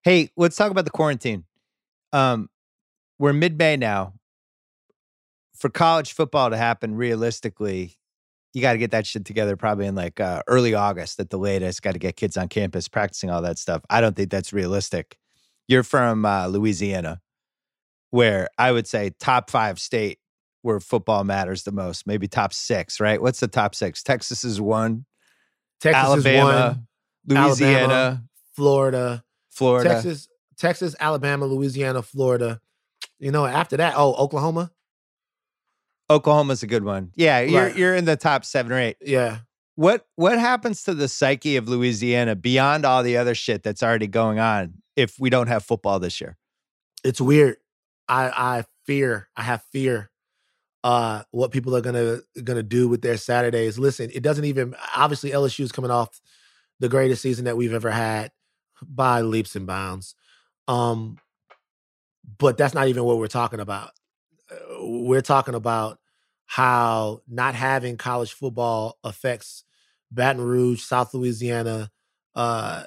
Hey, let's talk about the quarantine. Um, we're mid May now. For college football to happen realistically, you got to get that shit together probably in like uh, early August at the latest. Got to get kids on campus practicing all that stuff. I don't think that's realistic. You're from uh, Louisiana, where I would say top five state where football matters the most. Maybe top six, right? What's the top six? Texas is one. Texas Alabama, is one. Louisiana, Alabama, Florida, Florida. Texas, Texas, Alabama, Louisiana, Florida. You know, after that, oh, Oklahoma. Oklahoma's a good one. Yeah, you're Right. you're in the top seven or eight. Yeah. What what happens to the psyche of Louisiana beyond all the other shit that's already going on if we don't have football this year? it's weird. I I fear. I have fear. Uh, what people are gonna gonna do with their Saturdays. Listen, it doesn't even. Obviously, LSU is coming off the greatest season that we've ever had by leaps and bounds. Um, but that's not even what we're talking about. We're talking about how not having college football affects Baton Rouge, South Louisiana, uh,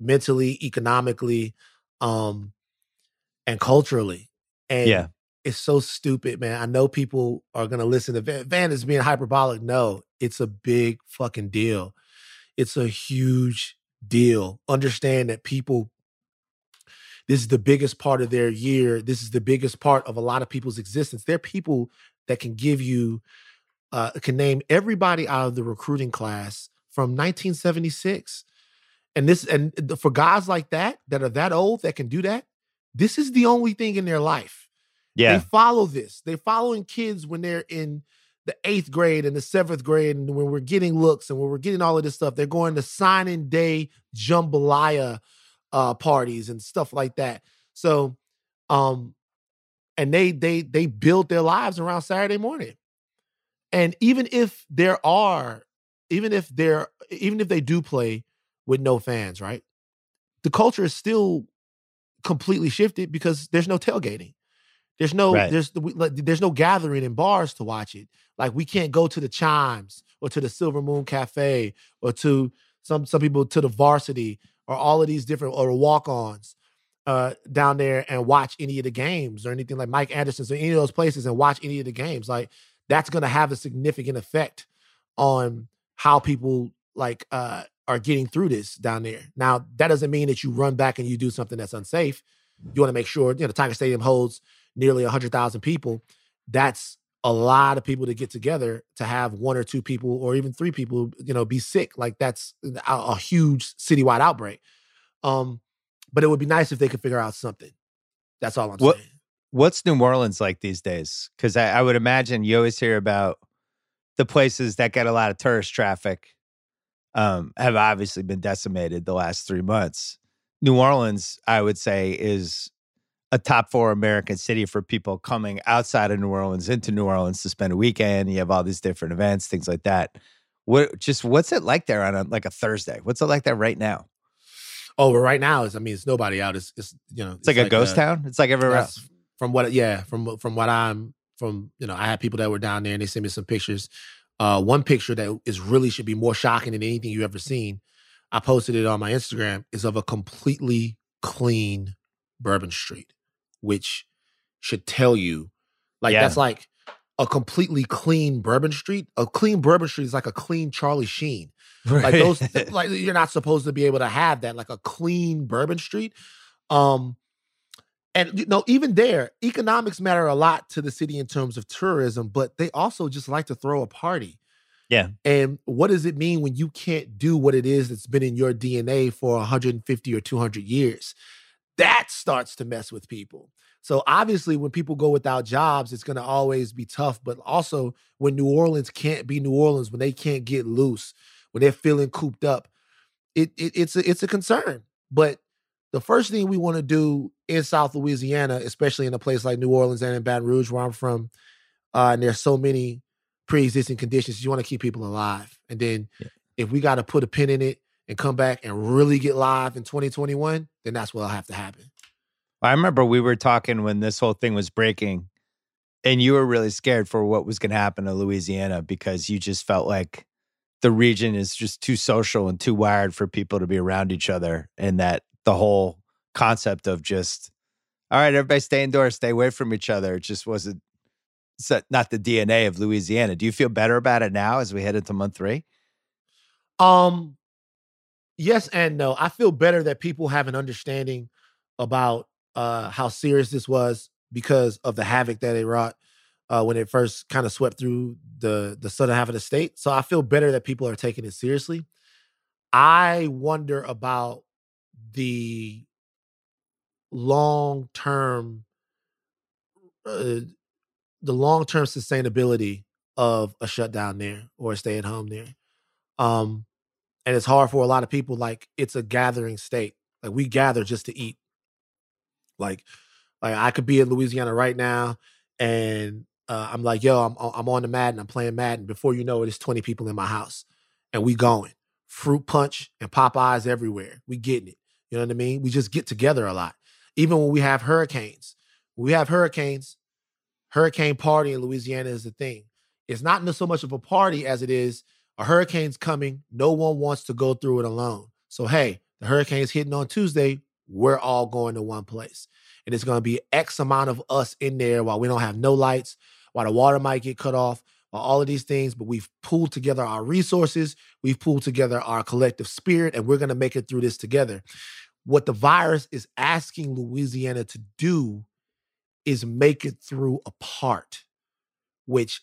mentally, economically, um, and culturally. And Yeah. it's so stupid, man. I know people are gonna listen to Van, Van is being hyperbolic. No, it's a big fucking deal. It's a huge deal. Understand that people, this is the biggest part of their year. This is the biggest part of a lot of people's existence. They're people that can give you, uh, can name everybody out of the recruiting class from 1976. And this, and for guys like that, that are that old, that can do that, this is the only thing in their life. Yeah. They follow this. They're following kids when they're in the eighth grade and the seventh grade, and when we're getting looks and when we're getting all of this stuff. They're going to signing day jambalaya uh, parties and stuff like that. So, um, and they they they build their lives around Saturday morning. And even if there are, even if they're, even if they do play with no fans, right? The culture is still completely shifted because there's no tailgating. There's no Right. there's like, there's no gathering in bars to watch it. Like we can't go to the Chimes or to the Silver Moon Cafe or to some some people to the Varsity or all of these different or walk-ons uh down there and watch any of the games or anything like Mike Anderson's or any of those places and watch any of the games. Like that's going to have a significant effect on how people like uh are getting through this down there. Now, that doesn't mean that you run back and you do something that's unsafe. You want to make sure, you know, Tiger Stadium holds nearly 100,000 people. That's a lot of people to get together to have one or two people or even three people, you know, be sick. Like that's a, a huge citywide outbreak. Um, but it would be nice if they could figure out something. That's all I'm What- saying. What's New Orleans like these days? Because I, I would imagine you always hear about the places that get a lot of tourist traffic um, have obviously been decimated the last three months. New Orleans, I would say, is a top four American city for people coming outside of New Orleans into New Orleans to spend a weekend. You have all these different events, things like that. What just what's it like there on a, like a Thursday? What's it like there right now? Oh, but right now is I mean, it's nobody out. It's, it's you know, It's like a ghost uh, town. It's like everywhere else. From what yeah from from what i'm from you know i had people that were down there and they sent me some pictures uh one picture that is really should be more shocking than anything you've ever seen i posted it on my instagram is of a completely clean bourbon street which should tell you like Yeah. that's like a completely clean bourbon street. A clean bourbon street is like a clean charlie sheen. Like those like you're not supposed to be able to have that like a clean bourbon street. Um and you know even there economics matter a lot to the city in terms of tourism but they also just like to throw a party. Yeah. and what does it mean when you can't do what it is that's been in your dna for 150 or 200 years that starts to mess with people so obviously when people go without jobs it's going to always be tough but also when new orleans can't be new orleans when they can't get loose when they're feeling cooped up it, it it's a, it's a concern but the first thing we want to do in South Louisiana, especially in a place like New Orleans and in Baton Rouge, where I'm from, uh, and there's so many pre-existing conditions, you want to keep people alive. And then Yeah. if we got to put a pin in it and come back and really get live in 2021, then that's what'll have to happen. I remember we were talking when this whole thing was breaking, and you were really scared for what was going to happen to Louisiana because you just felt like the region is just too social and too wired for people to be around each other, and that the whole concept of just all right, everybody stay indoors, stay away from each other, it just wasn't not the DNA of Louisiana. Do you feel better about it now as we head into month three? Um, yes and no. I feel better that people have an understanding about uh how serious this was because of the havoc that it wrought uh, when it first kind of swept through the the southern half of the state. So I feel better that people are taking it seriously. I wonder about the long term uh, the long term sustainability of a shutdown there or a stay at home there. Um, and it's hard for a lot of people. Like it's a gathering state. Like we gather just to eat. Like, like I could be in Louisiana right now, and uh, I'm like, yo, I'm I'm on the Madden. I'm playing Madden. Before you know it, it's 20 people in my house, and we going fruit punch and Popeyes everywhere. We getting it. You know what I mean? We just get together a lot. Even when we have hurricanes, when we have hurricanes, hurricane party in Louisiana is the thing. It's not so much of a party as it is a hurricane's coming. No one wants to go through it alone. So hey, the hurricane's hitting on Tuesday. We're all going to one place, and it's going to be X amount of us in there while we don't have no lights while the water might get cut off, while all of these things, but we've pulled together our resources, we've pulled together our collective spirit, and we're going to make it through this together. What the virus is asking Louisiana to do is make it through apart, which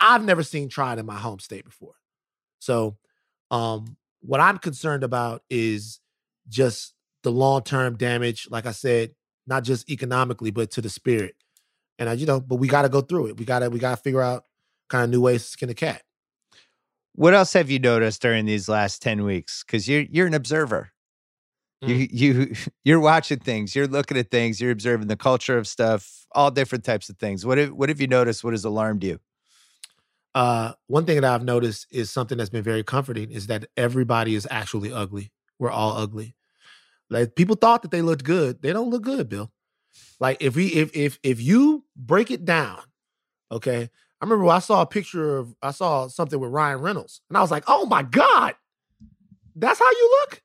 I've never seen tried in my home state before. So, um, what I'm concerned about is just the long term damage, like I said, not just economically, but to the spirit and I, you know, but we got to go through it. We got to we got to figure out kind of new ways to skin a cat. What else have you noticed during these last ten weeks? Because you're you're an observer. Mm. You you you're watching things. You're looking at things. You're observing the culture of stuff. All different types of things. What have, what have you noticed? What has alarmed you? Uh, one thing that I've noticed is something that's been very comforting is that everybody is actually ugly. We're all ugly. Like people thought that they looked good. They don't look good, Bill. Like if we if if if you break it down, okay. I remember I saw a picture of I saw something with Ryan Reynolds, and I was like, "Oh my god, that's how you look."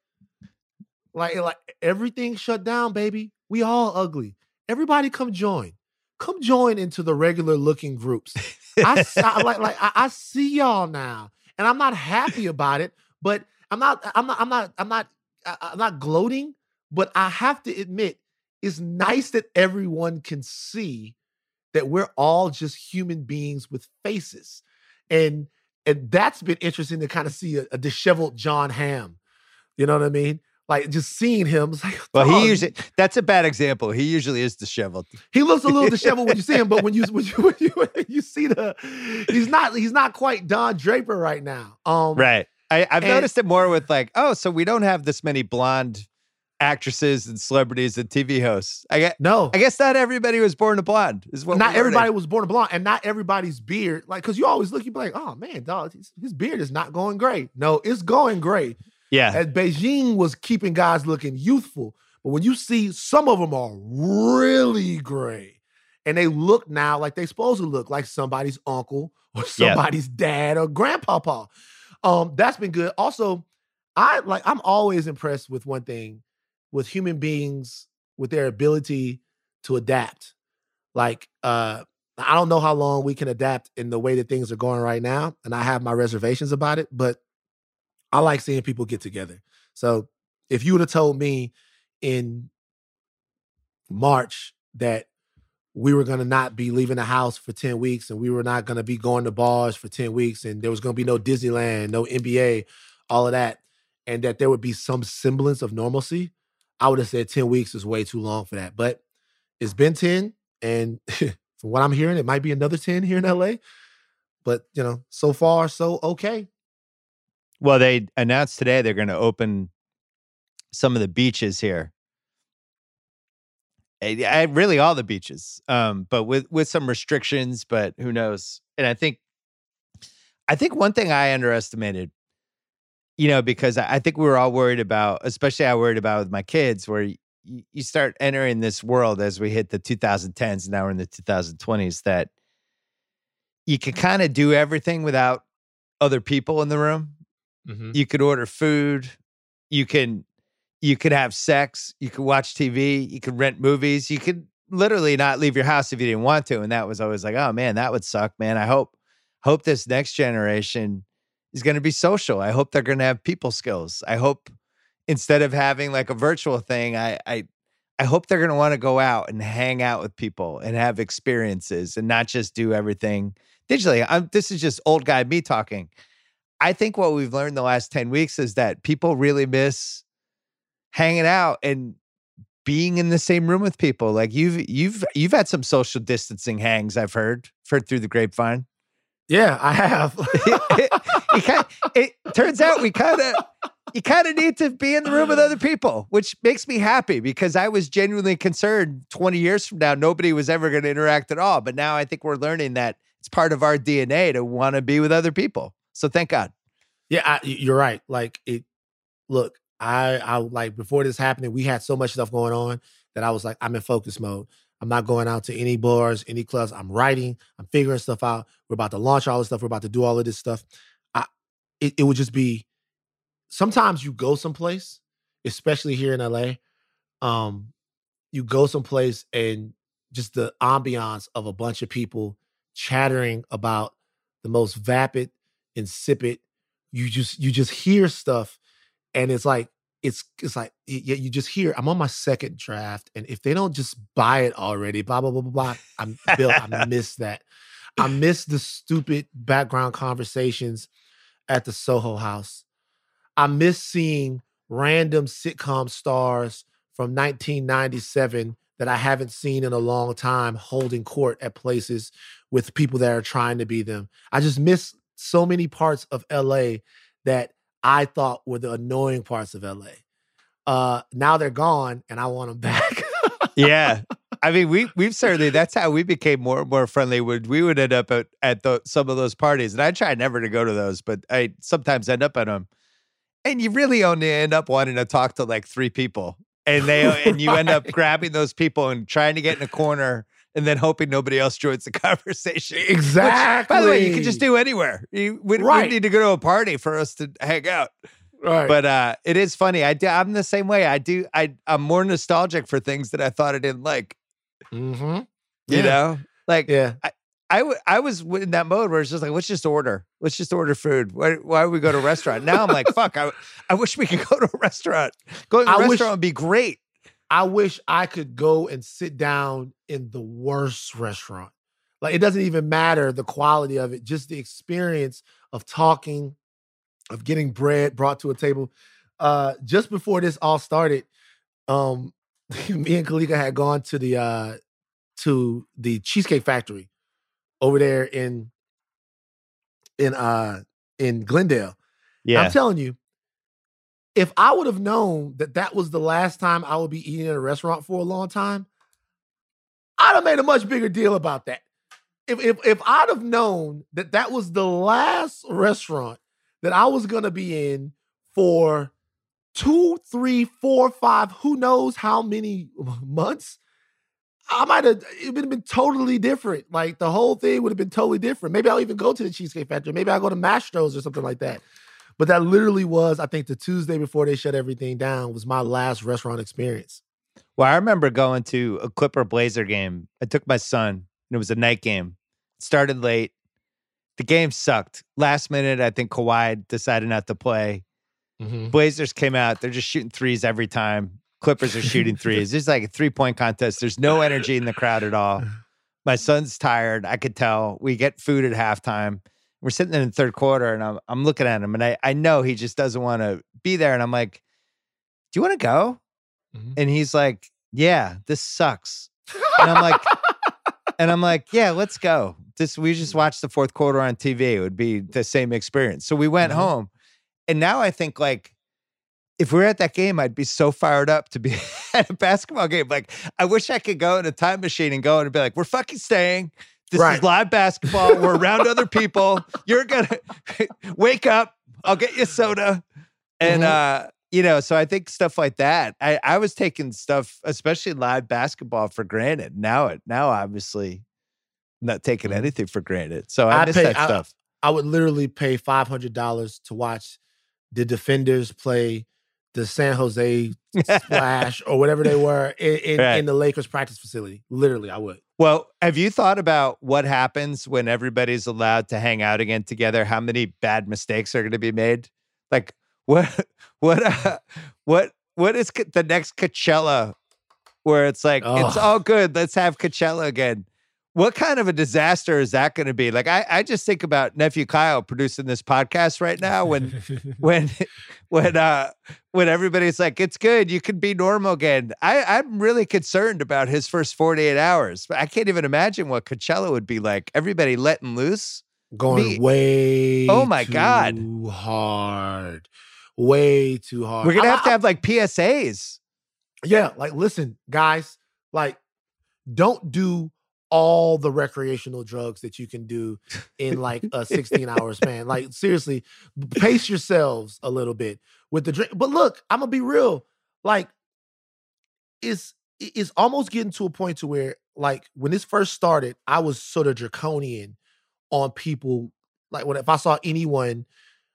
Like like everything shut down, baby. We all ugly. Everybody come join. Come join into the regular looking groups. I, like like I, I see y'all now, and I'm not happy about it. But I'm not I'm not I'm not I'm not I'm not gloating. But I have to admit, it's nice that everyone can see that we're all just human beings with faces. And and that's been interesting to kind of see a, a disheveled Jon Hamm. You know what I mean? Like just seeing him. Like, well, he usually that's a bad example. He usually is disheveled. He looks a little disheveled when you see him, but when you when you when you, when you see the he's not he's not quite Don Draper right now. Um, right. I, have noticed it more with like, oh, so we don't have this many blonde actresses and celebrities and TV hosts. I get no. I guess not everybody was born a blonde. Is what not everybody was born a blonde, and not everybody's beard. Like, because you always look, you be like, oh man, dog, his, his, beard is not going great. No, it's going great. Yeah, And Beijing was keeping guys looking youthful, but when you see some of them are really gray, and they look now like they supposed to look like somebody's uncle or somebody's yep. dad or grandpapa. Um, that's been good. Also, I like I'm always impressed with one thing with human beings with their ability to adapt. Like, uh, I don't know how long we can adapt in the way that things are going right now, and I have my reservations about it, but I like seeing people get together. So if you would have told me in March that we were going to not be leaving the house for 10 weeks and we were not going to be going to bars for 10 weeks and there was going to be no Disneyland, no NBA, all of that, and that there would be some semblance of normalcy, I would have said 10 weeks is way too long for that. But it's been 10. And from what I'm hearing, it might be another 10 here in LA. But, you know, so far, so okay. Well, they announced today they're going to open some of the beaches here. I, eh, I, really all the beaches, um, but with with some restrictions. But who knows? And I think, I think one thing I underestimated you know, because I think we were all worried about, especially I worried about with my kids, where you, you start entering this world as we hit the 2010s, now we're in the 2020s, that you can kind of do everything without other people in the room. Mm-hmm. You could order food, you can you could have sex, you could watch TV, you could rent movies, you could literally not leave your house if you didn't want to. And that was always like, oh man, that would suck, man. I hope hope this next generation is going to be social. I hope they're going to have people skills. I hope instead of having like a virtual thing, I I I hope they're going to want to go out and hang out with people and have experiences and not just do everything digitally. I'm, this is just old guy me talking. I think what we've learned the last 10 weeks is that people really miss hanging out and being in the same room with people. Like you've you've you've had some social distancing hangs, I've heard, heard through the grapevine. Yeah, I have. it, it, kinda, it, turns out we kind of you kind of need to be in the room with other people, which makes me happy because I was genuinely concerned 20 years from now nobody was ever going to interact at all. But now I think we're learning that it's part of our DNA to want to be with other people. So thank God. Yeah, I, you're right. Like it. Look, I I like before this happening, we had so much stuff going on that I was like, I'm in focus mode. I'm not going out to any bars, any clubs. I'm writing. I'm figuring stuff out. We're about to launch all this stuff. We're about to do all of this stuff. I, it, it would just be. Sometimes you go someplace, especially here in LA. Um, you go someplace and just the ambiance of a bunch of people chattering about the most vapid, insipid. You just you just hear stuff and it's like it's it's like yeah, you just hear I'm on my second draft, and if they don't just buy it already, blah blah blah blah blah. I'm Bill. I miss that. I miss the stupid background conversations at the Soho House. I miss seeing random sitcom stars from 1997 that I haven't seen in a long time holding court at places with people that are trying to be them. I just miss so many parts of LA that I thought were the annoying parts of LA. Uh, now they're gone, and I want them back. yeah, I mean, we we've certainly that's how we became more and more friendly. Would we would end up at at the, some of those parties, and I try never to go to those, but I sometimes end up at them. And you really only end up wanting to talk to like three people, and they and you end up grabbing those people and trying to get in a corner and then hoping nobody else joins the conversation. Exactly. Which, by the way, you can just do anywhere. You, we, right. we need to go to a party for us to hang out. Right. But uh, it is funny. I do, I'm the same way. I do. I I'm more nostalgic for things that I thought I didn't like. Mm-hmm. Yeah. You know, like yeah. I, I, w- I was in that mode where it's just like, let's just order. Let's just order food. Why, why would we go to a restaurant? Now I'm like, fuck, I, I wish we could go to a restaurant. Going to a I restaurant wish, would be great. I wish I could go and sit down in the worst restaurant. Like it doesn't even matter the quality of it, just the experience of talking, of getting bread brought to a table. Uh, just before this all started, um, me and Kalika had gone to the uh, to the Cheesecake Factory over there in in uh in Glendale. Yeah, I'm telling you, if I would have known that that was the last time I would be eating at a restaurant for a long time, I'd have made a much bigger deal about that. If if if I'd have known that that was the last restaurant that I was gonna be in for two, three, four, five, who knows how many months, I might have it would have been totally different. Like the whole thing would have been totally different. Maybe I'll even go to the Cheesecake Factory. Maybe I'll go to Mastro's or something like that. But that literally was, I think, the Tuesday before they shut everything down was my last restaurant experience. Well, I remember going to a Clipper Blazer game. I took my son, and it was a night game. It started late. The game sucked. Last minute, I think Kawhi decided not to play. Mm-hmm. Blazers came out. They're just shooting threes every time. Clippers are shooting threes. It's like a three point contest. There's no energy in the crowd at all. My son's tired. I could tell. We get food at halftime we're sitting in the third quarter and I'm I'm looking at him and I I know he just doesn't want to be there and I'm like, "Do you want to go?" Mm-hmm. And he's like, "Yeah, this sucks." And I'm like and I'm like, "Yeah, let's go." This we just watched the fourth quarter on TV. It would be the same experience. So we went mm-hmm. home. And now I think like if we were at that game, I'd be so fired up to be at a basketball game. Like, I wish I could go in a time machine and go and be like, we're fucking staying. This right. is live basketball. We're around other people. You're gonna wake up. I'll get you soda. And mm-hmm. uh, you know, so I think stuff like that. I, I was taking stuff, especially live basketball, for granted. Now it now obviously not taking mm-hmm. anything for granted. So I, I miss pay, that I, stuff. I would literally pay five hundred dollars to watch the D-Fenders play the San Jose Splash or whatever they were in, in, Right. in the Lakers practice facility. Literally, I would. Well, have you thought about what happens when everybody's allowed to hang out again together? How many bad mistakes are going to be made? Like what what uh, what what is the next Coachella where it's like it's Oh. all good, let's have Coachella again. What kind of a disaster is that going to be? Like I I just think about nephew Kyle producing this podcast right now when when when uh when everybody's like it's good you can be normal again. I i'm really concerned about his first 48 hours i can't even imagine what coachella would be like. Everybody letting loose? Going Me- way Oh my God. too hard way too hard. We're gonna I- have to have like psas yeah like listen guys like don't do all the recreational drugs that you can do in like a 16 hour span like seriously pace yourselves a little bit with the drink but look i'm gonna be real like it's it's almost getting to a point to where like when this first started i was sort of draconian on people like when if i saw anyone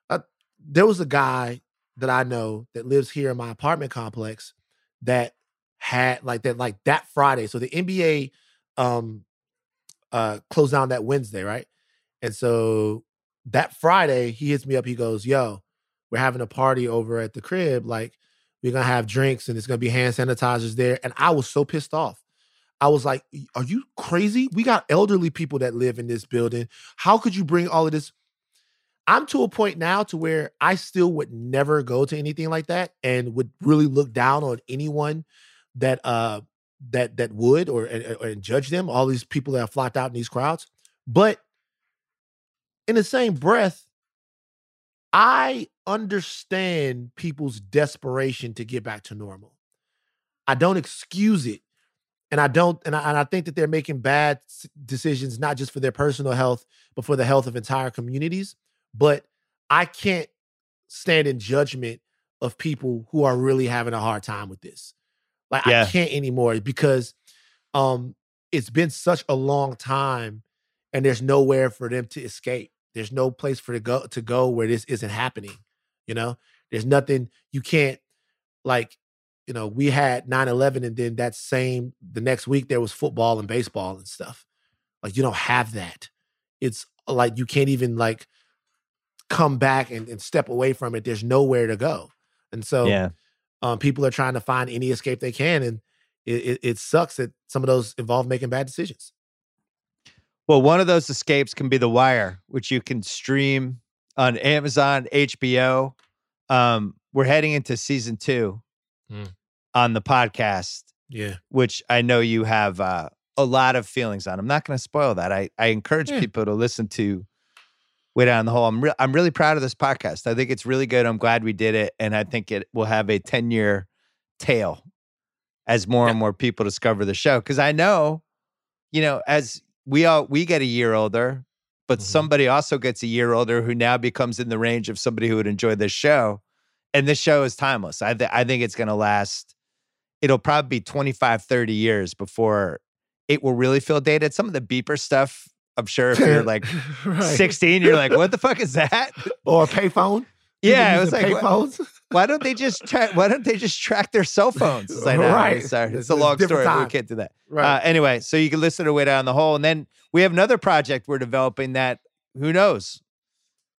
uh, there was a guy that i know that lives here in my apartment complex that had like that like that friday so the nba um uh closed down that wednesday right and so that friday he hits me up he goes yo we're having a party over at the crib like we're gonna have drinks and it's gonna be hand sanitizers there and i was so pissed off I was like, "Are you crazy? We got elderly people that live in this building. How could you bring all of this?" I'm to a point now to where I still would never go to anything like that, and would really look down on anyone that uh that that would or and, judge them. All these people that have flocked out in these crowds, but in the same breath, I understand people's desperation to get back to normal. I don't excuse it and I don't, and I, and I think that they're making bad decisions, not just for their personal health, but for the health of entire communities. But I can't stand in judgment of people who are really having a hard time with this. Like Yeah. I can't anymore because um it's been such a long time and there's nowhere for them to escape. There's no place for to go to go where this isn't happening. You know, there's nothing you can't like you know, we had 9-11 and then that same the next week there was football and baseball and stuff. Like you don't have that. It's like you can't even like come back and, and step away from it. There's nowhere to go. And so yeah um, people are trying to find any escape they can. And it, it, it sucks that some of those involve making bad decisions. well one of those escapes can be the wire which you can stream on amazon hbo um we're heading into season two Mm. on the podcast Yeah. which I know you have uh, a lot of feelings on. I'm not going to spoil that. I, I encourage Yeah. people to listen to Way Down the Hole. I'm re- I'm really proud of this podcast. I think it's really good. I'm glad we did it, and I think it will have a 10 year tail as more and more people discover the show. Because I know, you know, as we all we get a year older, but Mhm. somebody also gets a year older who now becomes in the range of somebody who would enjoy this show. And this show is timeless. I, th- I think it's going to last it'll probably be 25 30 years before it will really feel dated some of the beeper stuff i'm sure if you're like Right. 16 you're like what the fuck is that or a payphone. yeah it was like payphones. why don't they just tra- why don't they just track their cell phones it's like, nah, Right. sorry It's- it's a long story but we can't do that right. uh, anyway so you can listen to way down the hole and then we have another project we're developing that who knows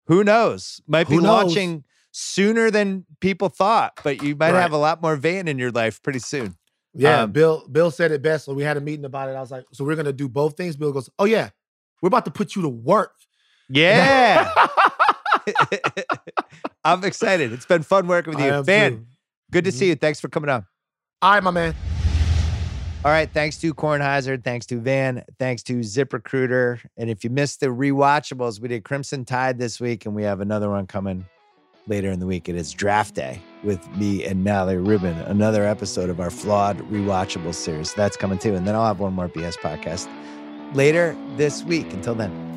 who knows might be Who knows? launching sooner than people thought but you might Right. have a lot more van in your life pretty soon yeah. um, Bill Bill said it best. When we had a meeting about it, I was like, so we're gonna do both things. Bill goes, Oh yeah, we're about to put you to work. yeah I'm excited. It's been fun working with you. Van, too. good to Mhm. see you. Thanks for coming on. All right, my man. All right. Thanks to Kornheiser. Thanks to Van. Thanks to ZipRecruiter. And if you missed the rewatchables, we did Crimson Tide this week, and we have another one coming later in the week. It is Draft Day with me and Mallory Rubin, another episode of our flawed rewatchable series. That's coming too. And then I'll have one more BS podcast later this week. Until then.